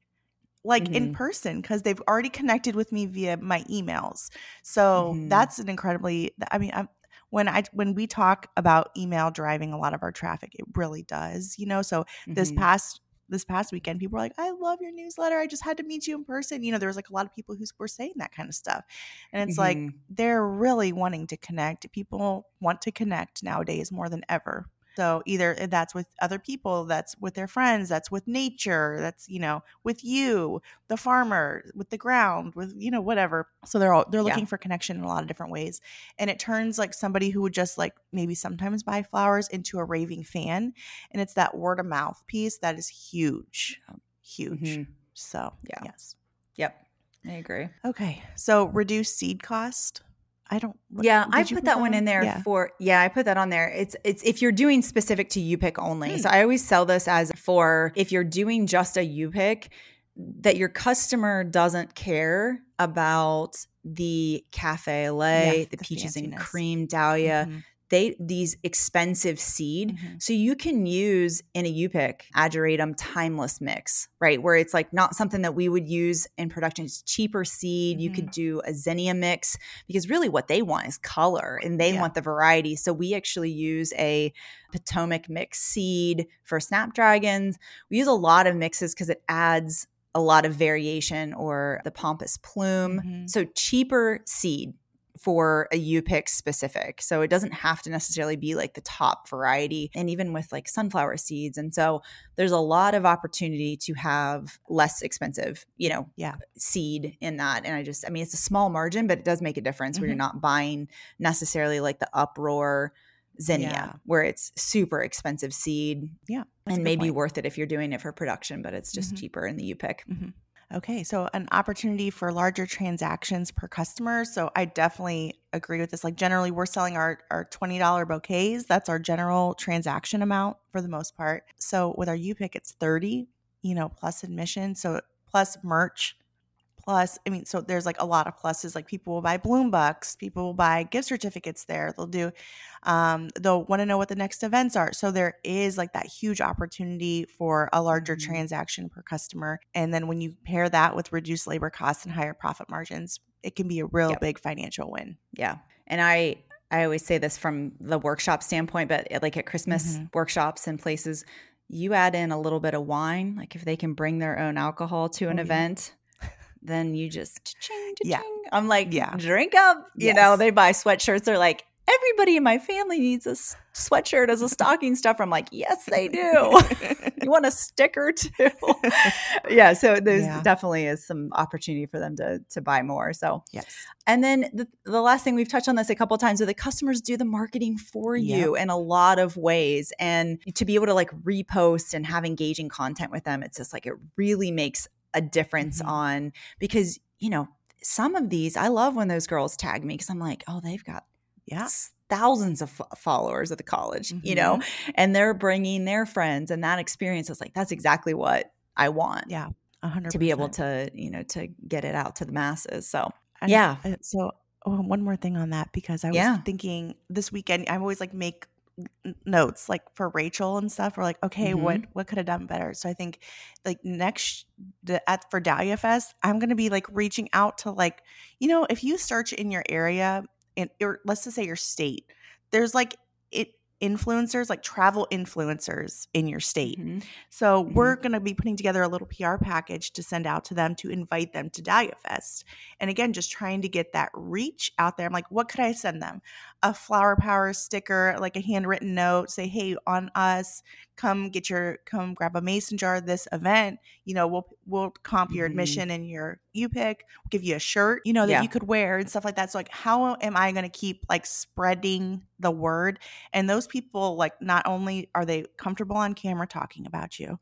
like mm-hmm. in person because they've already connected with me via my emails. So mm-hmm. that's an incredibly I mean I'm when I when we talk about email driving a lot of our traffic, it really does, you know. So this mm-hmm. past this past weekend, people were like, I love your newsletter. I just had to meet you in person. You know, there was like a lot of people who were saying that kind of stuff. And it's mm-hmm. like they're really wanting to connect. People want to connect nowadays more than ever. So either eh, that's with other people, that's with their friends, that's with nature, that's you know with you, the farmer, with the ground, with you know whatever. So they're all they're looking yeah. for connection in a lot of different ways, and it turns like somebody who would just like maybe sometimes buy flowers into a raving fan, and it's that word of mouth piece that is huge, huge. Mm-hmm. So yeah, yes, yep, I agree. Okay, so reduce seed cost. I don't. Yeah, I put, put, that, one in there yeah. for. Yeah, I put that on there. It's it's if you're doing specific to U-Pick only. Hmm. So I always sell this as for if you're doing just a U-Pick, that your customer doesn't care about the cafe lait, yeah, the, the, peaches fanciness. and cream dahlia. Mm-hmm they these expensive seed. Mm-hmm. So you can use in a U-Pick ageratum timeless mix, right? Where it's like not something that we would use in production. It's cheaper seed. Mm-hmm. You could mm-hmm. do a zinnia mix because really what they want is color and they yeah. want the variety. So we actually use a Potomac mix seed for snapdragons. We use a lot of mixes because it adds a lot of variation or the Pampas plume. Mm-hmm. So cheaper seed for a U pick specific. So it doesn't have to necessarily be like the top variety. And even with like sunflower seeds. And so there's a lot of opportunity to have less expensive, you know, yeah, seed in that. And I just, I mean, it's a small margin, but it does make a difference mm-hmm. where you're not buying necessarily like the uproar zinnia yeah. where it's super expensive seed. Yeah. And maybe point. worth it if you're doing it for production, but it's just mm-hmm. cheaper in the U pick. Mm-hmm. Okay, so an opportunity for larger transactions per customer. So I definitely agree with this. Like generally, we're selling our our twenty dollar bouquets. That's our general transaction amount for the most part. So with our U pick, it's thirty. You know, plus admission. So plus merch plus i mean so there's like a lot of pluses like people will buy bloom bucks people will buy gift certificates there they'll do um, they'll want to know what the next events are so there is like that huge opportunity for a larger mm-hmm. transaction per customer and then when you pair that with reduced labor costs and higher profit margins it can be a real yep. big financial win yeah and i i always say this from the workshop standpoint but like at christmas mm-hmm. workshops and places you add in a little bit of wine like if they can bring their own alcohol to an oh, event then you just yeah. I'm like, yeah, drink up. You yes. know, they buy sweatshirts. They're like, everybody in my family needs a sweatshirt as a <laughs> stocking stuffer. I'm like, yes, they do. <laughs> you want a sticker too? <laughs> yeah. So there's yeah. definitely is some opportunity for them to to buy more. So yes. And then the, the last thing we've touched on this a couple times, where the customers do the marketing for you yep. in a lot of ways, and to be able to like repost and have engaging content with them, it's just like it really makes a difference mm-hmm. on because you know some of these i love when those girls tag me because i'm like oh they've got yeah thousands of f- followers at the college mm-hmm. you know mm-hmm. and they're bringing their friends and that experience is like that's exactly what i want yeah 100 to be able to you know to get it out to the masses so and, yeah uh, so oh, one more thing on that because i was yeah. thinking this weekend I'm always like make notes like for Rachel and stuff. We're like, okay, mm-hmm. what what could have done better? So I think like next the, at for Dahlia Fest, I'm gonna be like reaching out to like you know if you search in your area and or let's just say your state, there's like it influencers, like travel influencers in your state. Mm-hmm. So mm-hmm. we're going to be putting together a little PR package to send out to them to invite them to Dahlia Fest. And again, just trying to get that reach out there. I'm like, what could I send them? A flower power sticker, like a handwritten note, say, hey, on us, come get your come grab a mason jar this event you know we'll we'll comp your mm-hmm. admission and your you pick we'll give you a shirt you know that yeah. you could wear and stuff like that so like how am i going to keep like spreading the word and those people like not only are they comfortable on camera talking about you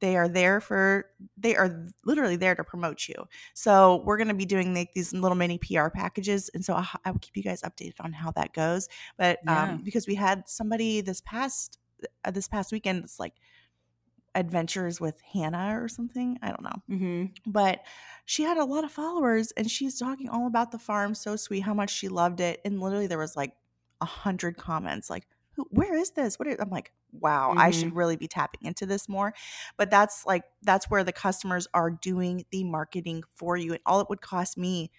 they are there for they are literally there to promote you so we're going to be doing like these little mini pr packages and so i will keep you guys updated on how that goes but yeah. um, because we had somebody this past this past weekend it's like adventures with hannah or something i don't know mm-hmm. but she had a lot of followers and she's talking all about the farm so sweet how much she loved it and literally there was like a hundred comments like where is this what is i'm like wow mm-hmm. i should mm-hmm. really be tapping into this more but that's like that's where the customers are doing the marketing for you and all it would cost me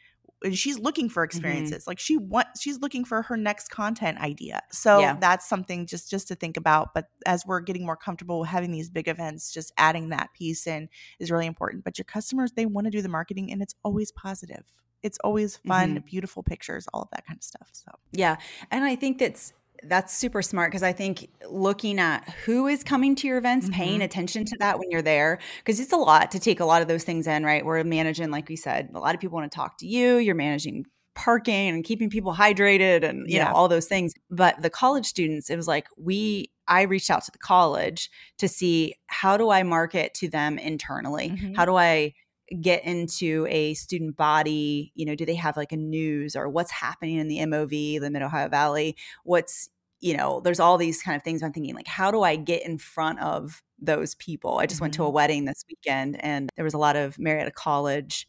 and she's looking for mm-hmm. experiences. Mm-hmm. Like she wants she's looking for her next content idea. So yeah. that's something just just to think about. But as we're getting more comfortable having these big events, just adding that piece in is really important. But your customers, they want to do the marketing and it's always positive. It's always fun, mm-hmm. beautiful pictures, all of that kind of stuff. So yeah. And I think that's that's super smart because I think looking at who is coming to your events, mm-hmm. paying attention to that when you're there, because it's a lot to take a lot of those things in, right? We're managing, like we said, a lot of people want to talk to you. You're managing parking and keeping people hydrated and you yeah. know all those things but the college students it was like we i reached out to the college to see how do i market to them internally mm-hmm. how do i get into a student body you know do they have like a news or what's happening in the mov the mid ohio valley what's you know, there's all these kind of things I'm thinking like, how do I get in front of those people? I just mm-hmm. went to a mm-hmm. wedding this weekend and there was a lot of Marietta College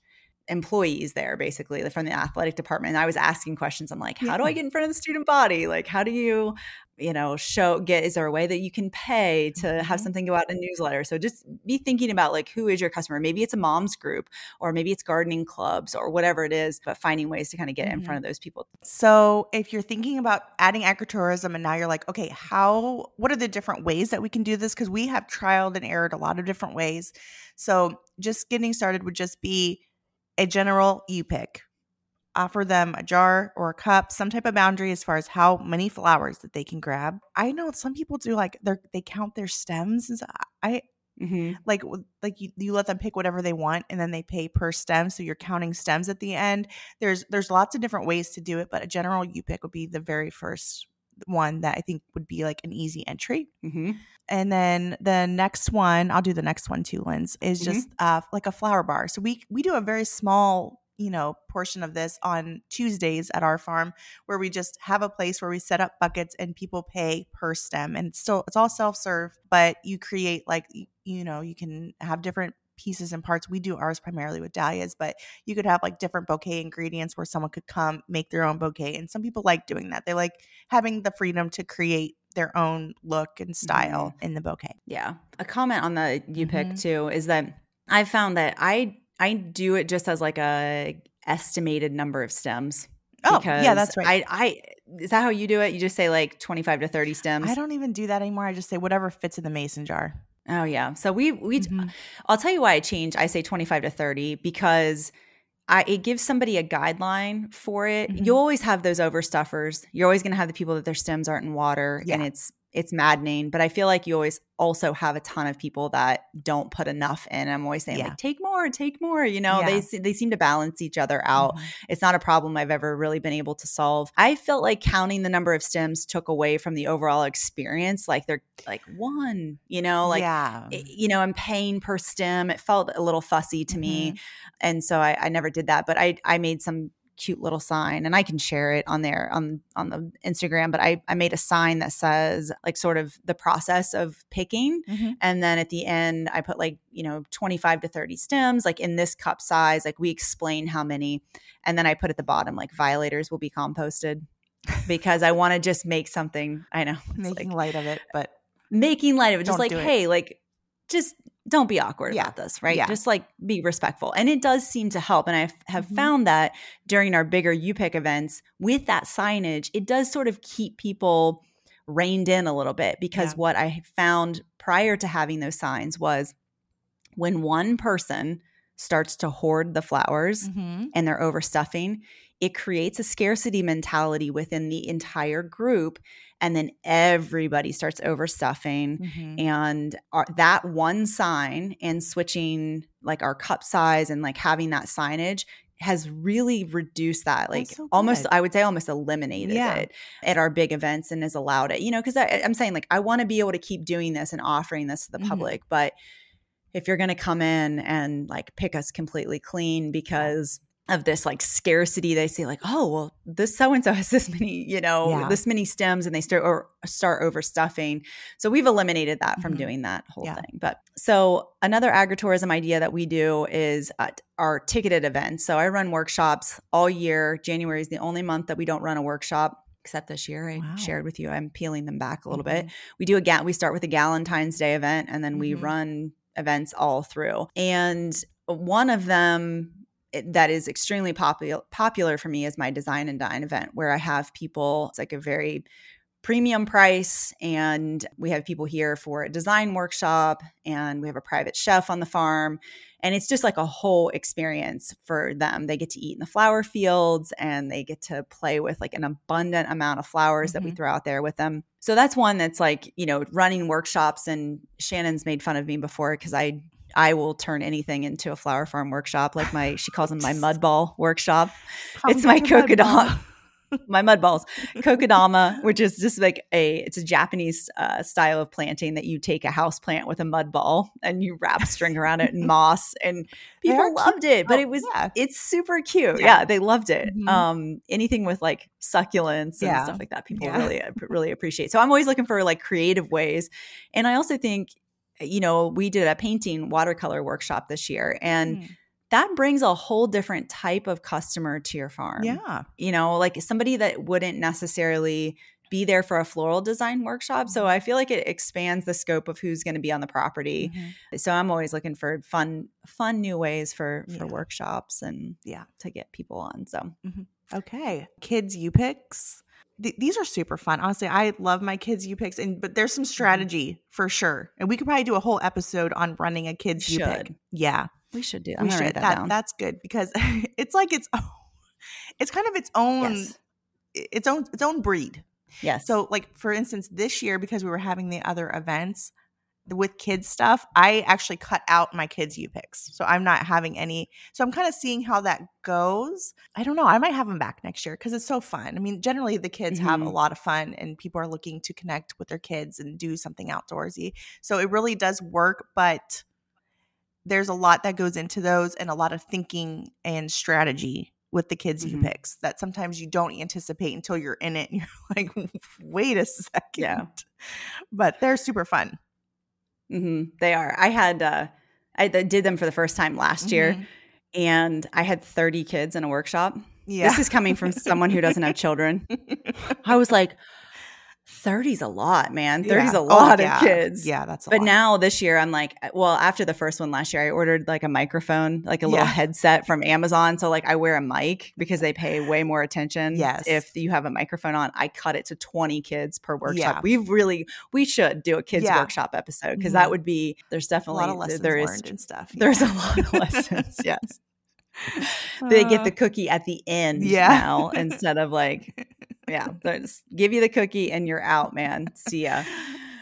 employees there basically from the athletic department and i was asking questions i'm like how yeah. do i get in front of the student body like how do you you know show get is there a way that you can pay to mm-hmm. have something go out in a newsletter so just be thinking about like who is your customer maybe it's a mom's group or maybe it's gardening clubs or whatever it is but finding ways to kind of get mm-hmm. in front mm-hmm. of those people so if you're thinking about adding agritourism and now you're like okay how what are the different ways that we can do this because we have trialed and errored a lot of different ways so just getting started would just be a general you pick offer them a jar or a cup, some type of boundary as far as how many flowers that they can grab. I know some people do like they they count their stems. And so I mm-hmm. like like you, you let them pick whatever they want and then they pay per stem. So you're counting stems at the end. There's there's lots of different ways to do it, but a general you pick would be the very first one that I think would be like an easy entry. Mm-hmm. And then the next one, I'll do the next one too, Linz, is mm-hmm. just uh, like a flower bar. So we we do a very small you know portion of this on Tuesdays at our farm where we just have a place where we set up buckets and people pay per stem and it's still it's all self-serve but you create like you know you can have different pieces and parts we do ours primarily with dahlias but you could have like different bouquet ingredients where someone could come make their own bouquet and some people like doing that they like having the freedom to create their own look and style mm-hmm. in the bouquet yeah a comment on the you pick mm-hmm. too is that i found that i I do it just as like a estimated number of stems. Oh, yeah, that's right. I, I is that how you do it? You just say like twenty five to thirty stems. I don't even do that anymore. I just say whatever fits in the mason jar. Oh yeah. So we we mm-hmm. I'll tell you why I change. I say twenty five to thirty because I, it gives somebody a guideline for it. Mm-hmm. You always have those overstuffers. You're always going to have the people that their stems aren't in water, yeah. and it's it's maddening. But I feel like you always also have a ton of people that don't put enough in. I'm always saying yeah. like, take more, take more. You know, yeah. they they seem to balance each other out. Mm-hmm. It's not a problem I've ever really been able to solve. I felt like counting the number of stems took away from the overall experience. Like they're like one, you know, like yeah. It, you know, I'm paying per stem. It felt a little fussy to mm-hmm. me, and so I, I never did that. But I I made some cute little sign and I can share it on there on on the Instagram but I I made a sign that says like sort of the process of picking mm-hmm. and then at the end I put like you know 25 to 30 stems like in this cup size like we explain how many and then I put at the bottom like violators will be composted because I want to just make something I know making like, light of it but making light of it just like hey like just don't be awkward yeah. about this, right? Yeah. Just like be respectful. And it does seem to help. And I have mm-hmm. found that during our bigger UPIC events with that signage, it does sort of keep people reined in a little bit because yeah. what I found prior to having those signs was when one person starts to hoard the flowers mm-hmm. and they're overstuffing, it creates a scarcity mentality within the entire group and then everybody starts overstuffing mm-hmm. and our, that one sign and switching like our cup size and like having that signage has really reduced that like so almost i would say almost eliminated yeah. it at our big events and has allowed it you know because i'm saying like i want to be able to keep doing this and offering this to the mm-hmm. public but if you're going to come in and like pick us completely clean because of this like scarcity they say like oh well this so and so has this many you know yeah. this many stems and they start or start overstuffing so we've eliminated that from mm-hmm. doing that whole yeah. thing but so another agritourism idea that we do is our ticketed events so i run workshops all year january is the only month that we don't run a workshop except this year I wow. shared with you I'm peeling them back a little mm-hmm. bit. We do a ga- we start with a Galentine's Day event and then mm-hmm. we run events all through. And one of them that is extremely popular popular for me is my design and dine event where I have people it's like a very premium price and we have people here for a design workshop and we have a private chef on the farm and it's just like a whole experience for them they get to eat in the flower fields and they get to play with like an abundant amount of flowers mm-hmm. that we mm-hmm. throw out there with them so that's one that's like you know running workshops and shannon's made fun of me before because i I will turn anything into a flower farm workshop. Like my, she calls them my <laughs> mud ball workshop. It's my kokedama, <laughs> my mud balls, kokedama, which is just like a, it's a Japanese uh, style of planting that you take a house plant with a mud ball and you wrap string around it and <laughs> moss. And people loved cute. it, but it was, yeah. it's super cute. Yeah. yeah they loved it. Mm-hmm. Um, anything with like succulents and yeah. stuff like that, people really, really appreciate. So I'm always looking for like creative ways. And I also think you know, we did a painting watercolor workshop this year and mm. that brings a whole different type of customer to your farm. Yeah. You know, like somebody that wouldn't necessarily be there for a floral design workshop. So mm-hmm. I feel like it expands the scope of who's going to be on the property. Mm-hmm. So I'm always looking for fun, fun new ways for for yeah. workshops and yeah, to get people on. So mm-hmm. okay, kids you picks th- these are super fun. Honestly, I love my kids U picks, and but there's some mm-hmm. strategy for sure, and we could probably do a whole episode on running a kids U pick. Yeah, we should do. I'm we should. That, that that's good because <laughs> it's like it's <laughs> it's kind of its own yes. its own its own breed. Yes. So like for instance, this year because we were having the other events, with kids stuff, I actually cut out my kids' U picks. So I'm not having any. So I'm kind of seeing how that goes. I don't know. I might have them back next year because it's so fun. I mean, generally the kids mm-hmm. have a mm-hmm. lot of fun and people are looking to connect with their kids and do something outdoorsy. So it really does work, but there's a lot that goes into those and a lot of thinking and strategy with the kids mm-hmm. picks that sometimes you don't anticipate until you're in it and you're <laughs> like, wait a second. Yeah. But they're super fun. Mm-hmm. They are. I had uh, I did them for the first time last mm-hmm. year, and I had 30 kids in a workshop. Yeah. This is coming from someone who doesn't have children. <laughs> I was like, 30's a lot, man. 30's yeah. a oh, lot oh, yeah. of kids. Yeah, that's But lot. But now this year I'm like, uh, well, after the first one last year, I ordered like a microphone, like a little yeah. headset from Amazon. So like I wear a mic because they pay way more attention. Yes. If you have a microphone on, I cut it to 20 kids per workshop. We've really we should do a kids workshop episode because mm-hmm. that would be there's definitely a lot of lessons there is, learned and stuff. There's a lot of lessons. <laughs> Yes. they get the uh, cookie at the end yeah. now <laughs> instead of like yeah, just give you the cookie and you're out, man. See ya.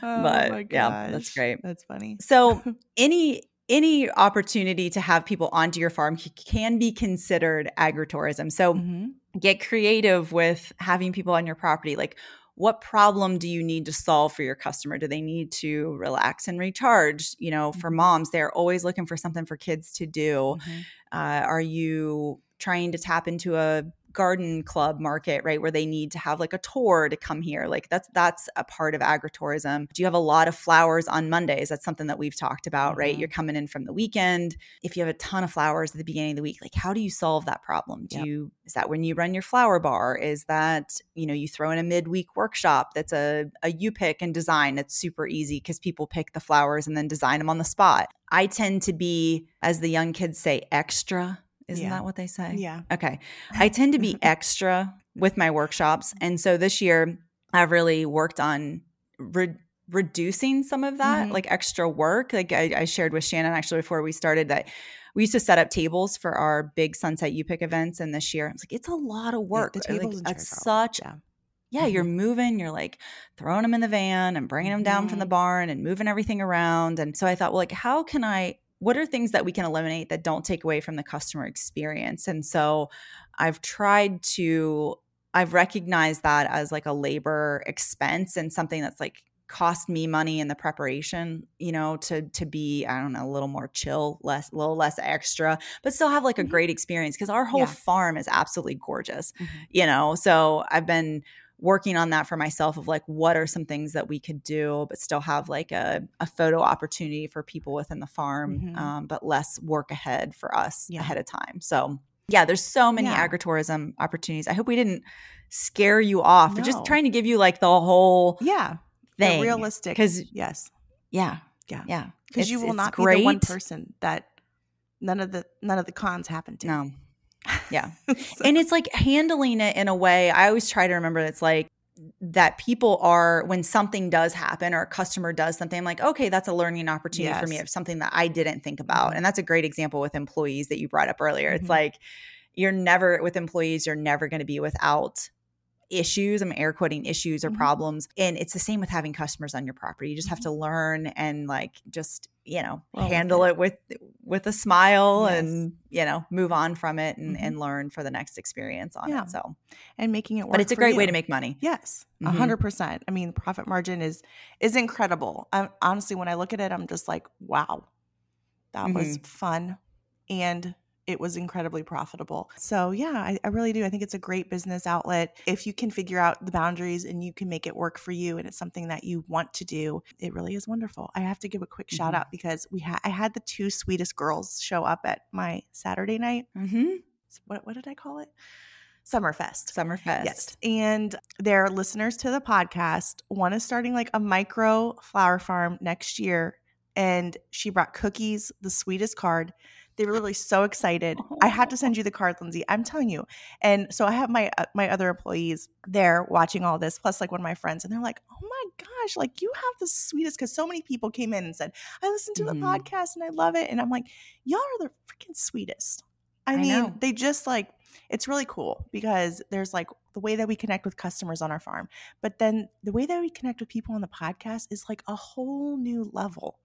Oh but yeah, that's great. That's funny. So <laughs> any any opportunity to have people onto your farm can be considered agritourism. So mm-hmm. get creative with having people on your property. Like what problem do you need to solve for your customer? Do they need to relax and recharge? You know, for mm-hmm. moms, they're always looking for something for kids to do. Mm-hmm. Uh, are you trying to tap into a garden club market right where they need to have like a tour to come here like that's that's a part of agritourism. Do you have a lot of flowers on mondays? That's something that we've talked about mm-hmm. right? You're coming in from the weekend. If you have a ton of flowers at the beginning of the week like how do you solve that problem? Do yep. you is that when you run your flower bar? Is that you know you throw in a midweek workshop that's a, a you pick and design It's super easy because people pick the flowers and then design them on the spot. I tend to be as the young kids say extra isn't yeah. that what they say? Yeah. Okay. I tend to be <laughs> extra with my workshops. And so this year, I've really worked on re- reducing some of that, mm-hmm. like extra work. Like I, I, shared with Shannon actually before we started that we used to set up tables for our big Sunset U Pick events. And this year, I was like, it's a lot of work. Yeah, the tables like, it's such. Yeah. Yeah, you're mm-hmm. moving, you're like throwing them in the van and bringing them down mm-hmm. from the mm-hmm. barn and moving everything around. And so I thought, well, like, how can I what are things that we can eliminate that don't take away from the customer experience and so i've tried to i've recognized that as like a labor expense and something that's like cost me money in the preparation you know to to be i don't know a little more chill less a little less extra but still have like a mm-hmm. great experience because our whole yeah. farm is absolutely gorgeous mm-hmm. you know so i've been working on that for myself of like what are some things that we could do but still have like a, a photo opportunity for people within the farm mm-hmm. um, but less work ahead for us yeah. ahead of time so yeah there's so many yeah. agritourism opportunities i hope we didn't scare you off no. just trying to give you like the whole yeah thing the realistic because yes yeah yeah yeah because you will not great. be the one person that none of the none of the cons happen to no yeah. <laughs> so. And it's like handling it in a way, I always try to remember it's like that people are when something does happen or a customer does something I'm like okay that's a learning opportunity yes. for me of something that I didn't think about mm-hmm. and that's a great example with employees that you brought up earlier mm-hmm. it's like you're never with employees you're never going to be without issues i'm air quoting issues or mm-hmm. problems and it's the same with having customers on your property you just have mm-hmm. to learn and like just you know well, handle it with with a smile yes. and you know move on from it and, mm-hmm. and learn for the next experience on yeah. it so and making it work but it's a great you. way to make money yes a mm-hmm. hundred percent i mean profit margin is is incredible I, honestly when i look at it i'm just like wow that was mm-hmm. fun and it was incredibly profitable. So, yeah, I, I, really do. I think it's a great business outlet. If you can figure out the boundaries and you can make it work for you and it's something that you want to do, it really is wonderful. I have to give a quick mm-hmm. shout out because we had I had the two sweetest girls show up at my Saturday night. Mm-hmm. What, what did I call it? Summerfest. Summerfest. Yes. And they're listeners to the podcast. One is starting like a micro flower farm next year. And she brought cookies, the sweetest card. They were literally so excited. I had to send <laughs> you the card, Lyndsay. I'm telling you. And so I have my uh, my other employees there watching all this, plus like one of my friends, and they're like, "Oh my gosh, like you have the sweetest." Because so many people came in and said, "I listened to mm-hmm. the podcast and I love it," and I'm like, "Y'all are the freaking sweetest." I, I mean, know. they just like it's really cool because there's like the way that we connect with customers on our farm, but then the way that we connect with people on the podcast is like a whole new level.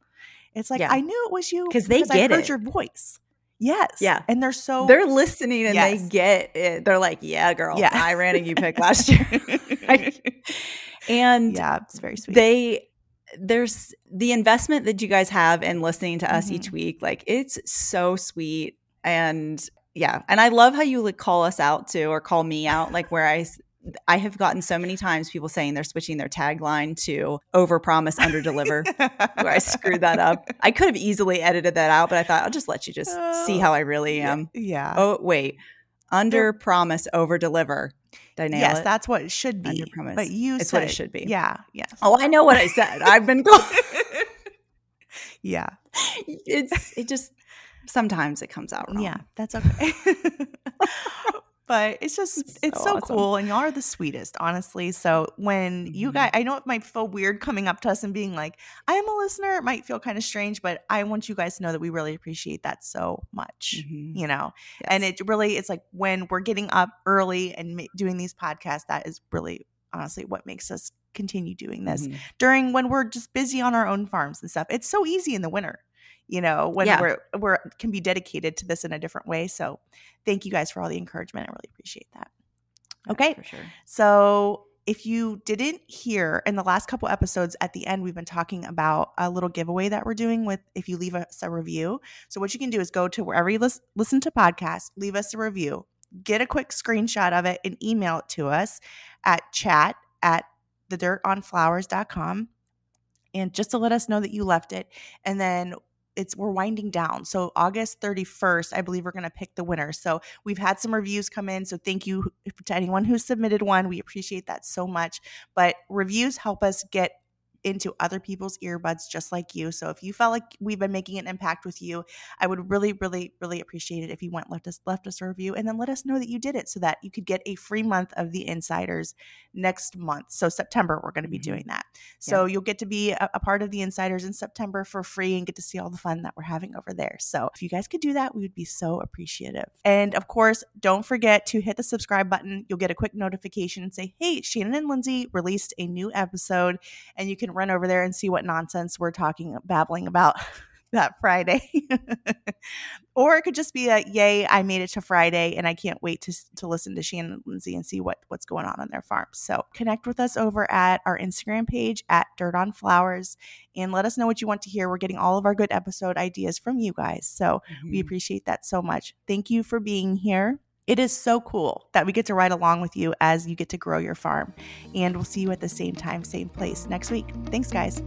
It's like yeah. I knew it was you because they get I heard it. your voice. Yes. Yeah. And they're so they're listening and yes. they get it. They're like, yeah, girl. Yeah. I ran a U pick <laughs> last year. <laughs> and yeah, it's very sweet. They there's the investment that you guys have in listening to us mm-hmm. each week. Like it's so sweet. And yeah. And I love how you like call us out too or call me out, like where I I have gotten so many times people saying they're switching their tagline to over promise, under deliver, <laughs> where I screwed that up. I could have easily edited that out, but I thought I'll just let you just see oh, how I really am. Yeah. Oh, wait. Under promise, over deliver. yes, it? that's what it should be. Under promise. But you it's said, what it should be. Yeah. Yes. Oh, I know what I said. I've been <laughs> Yeah. It's it just sometimes it comes out wrong. Yeah, that's okay. <laughs> but it's just it's, it's so, so awesome. cool and y'all are the sweetest honestly so when mm-hmm. you guys i know it might feel weird coming up to us and being like i am a listener it might feel kind of strange but i want you guys to know that we really appreciate that so much mm-hmm. you know yes. and it really it's like when we're getting up early and ma- doing these podcasts that is really honestly what makes us continue doing this mm-hmm. during when we're just busy on our own farms and stuff it's so easy in the winter you know, when yeah. we're we're can be dedicated to this in a different way. So thank you guys for all the encouragement. I really appreciate that. Okay. for sure. So if you didn't hear in the last couple episodes at the end, we've been talking about a little giveaway that we're doing with if you leave us a review. So what you can do is go to wherever you listen, listen to podcasts, leave us a review, get a quick screenshot of it and email it to us at chat at thedirtonflowers.com and just to let us know that you left it. And then it's we're winding down. So August 31st, I believe we're going to pick the winner. So we've had some reviews come in. So thank you uh, to anyone who submitted one. We appreciate that so much. But reviews help us get into other people's earbuds just like you. So if you felt like we've been making an impact with you, I would really, really, really appreciate it if you went left us left us a review and then let us know that you did it so that you could get a free month of the insiders next month. So September we're going to be mm-hmm. doing that. So yeah. you'll get to be a, a part of the insiders in September for free and get to see all the fun that we're having over there. So if you guys could do that, we would be so appreciative. And of course, don't forget to hit the subscribe button. You'll get a quick notification and say, "Hey, Shannon and Lyndsay released a new episode," and you can run over there and see what nonsense we're talking, babbling about <laughs> that Friday. <laughs> or it could just be a yay, I made it to Friday and I can't wait to, to listen to Shannon and Lyndsay and see what, what's going on on their farm. So connect with us over at our Instagram page at Dirt on Flowers and let us know what you want to hear. We're getting all of our good episode ideas from you guys. So mm-hmm. we appreciate that so much. Thank you for being here. It is so cool that we get to ride along with you as you get to grow your farm. And we'll see you at the same time, same place next week. Thanks, guys.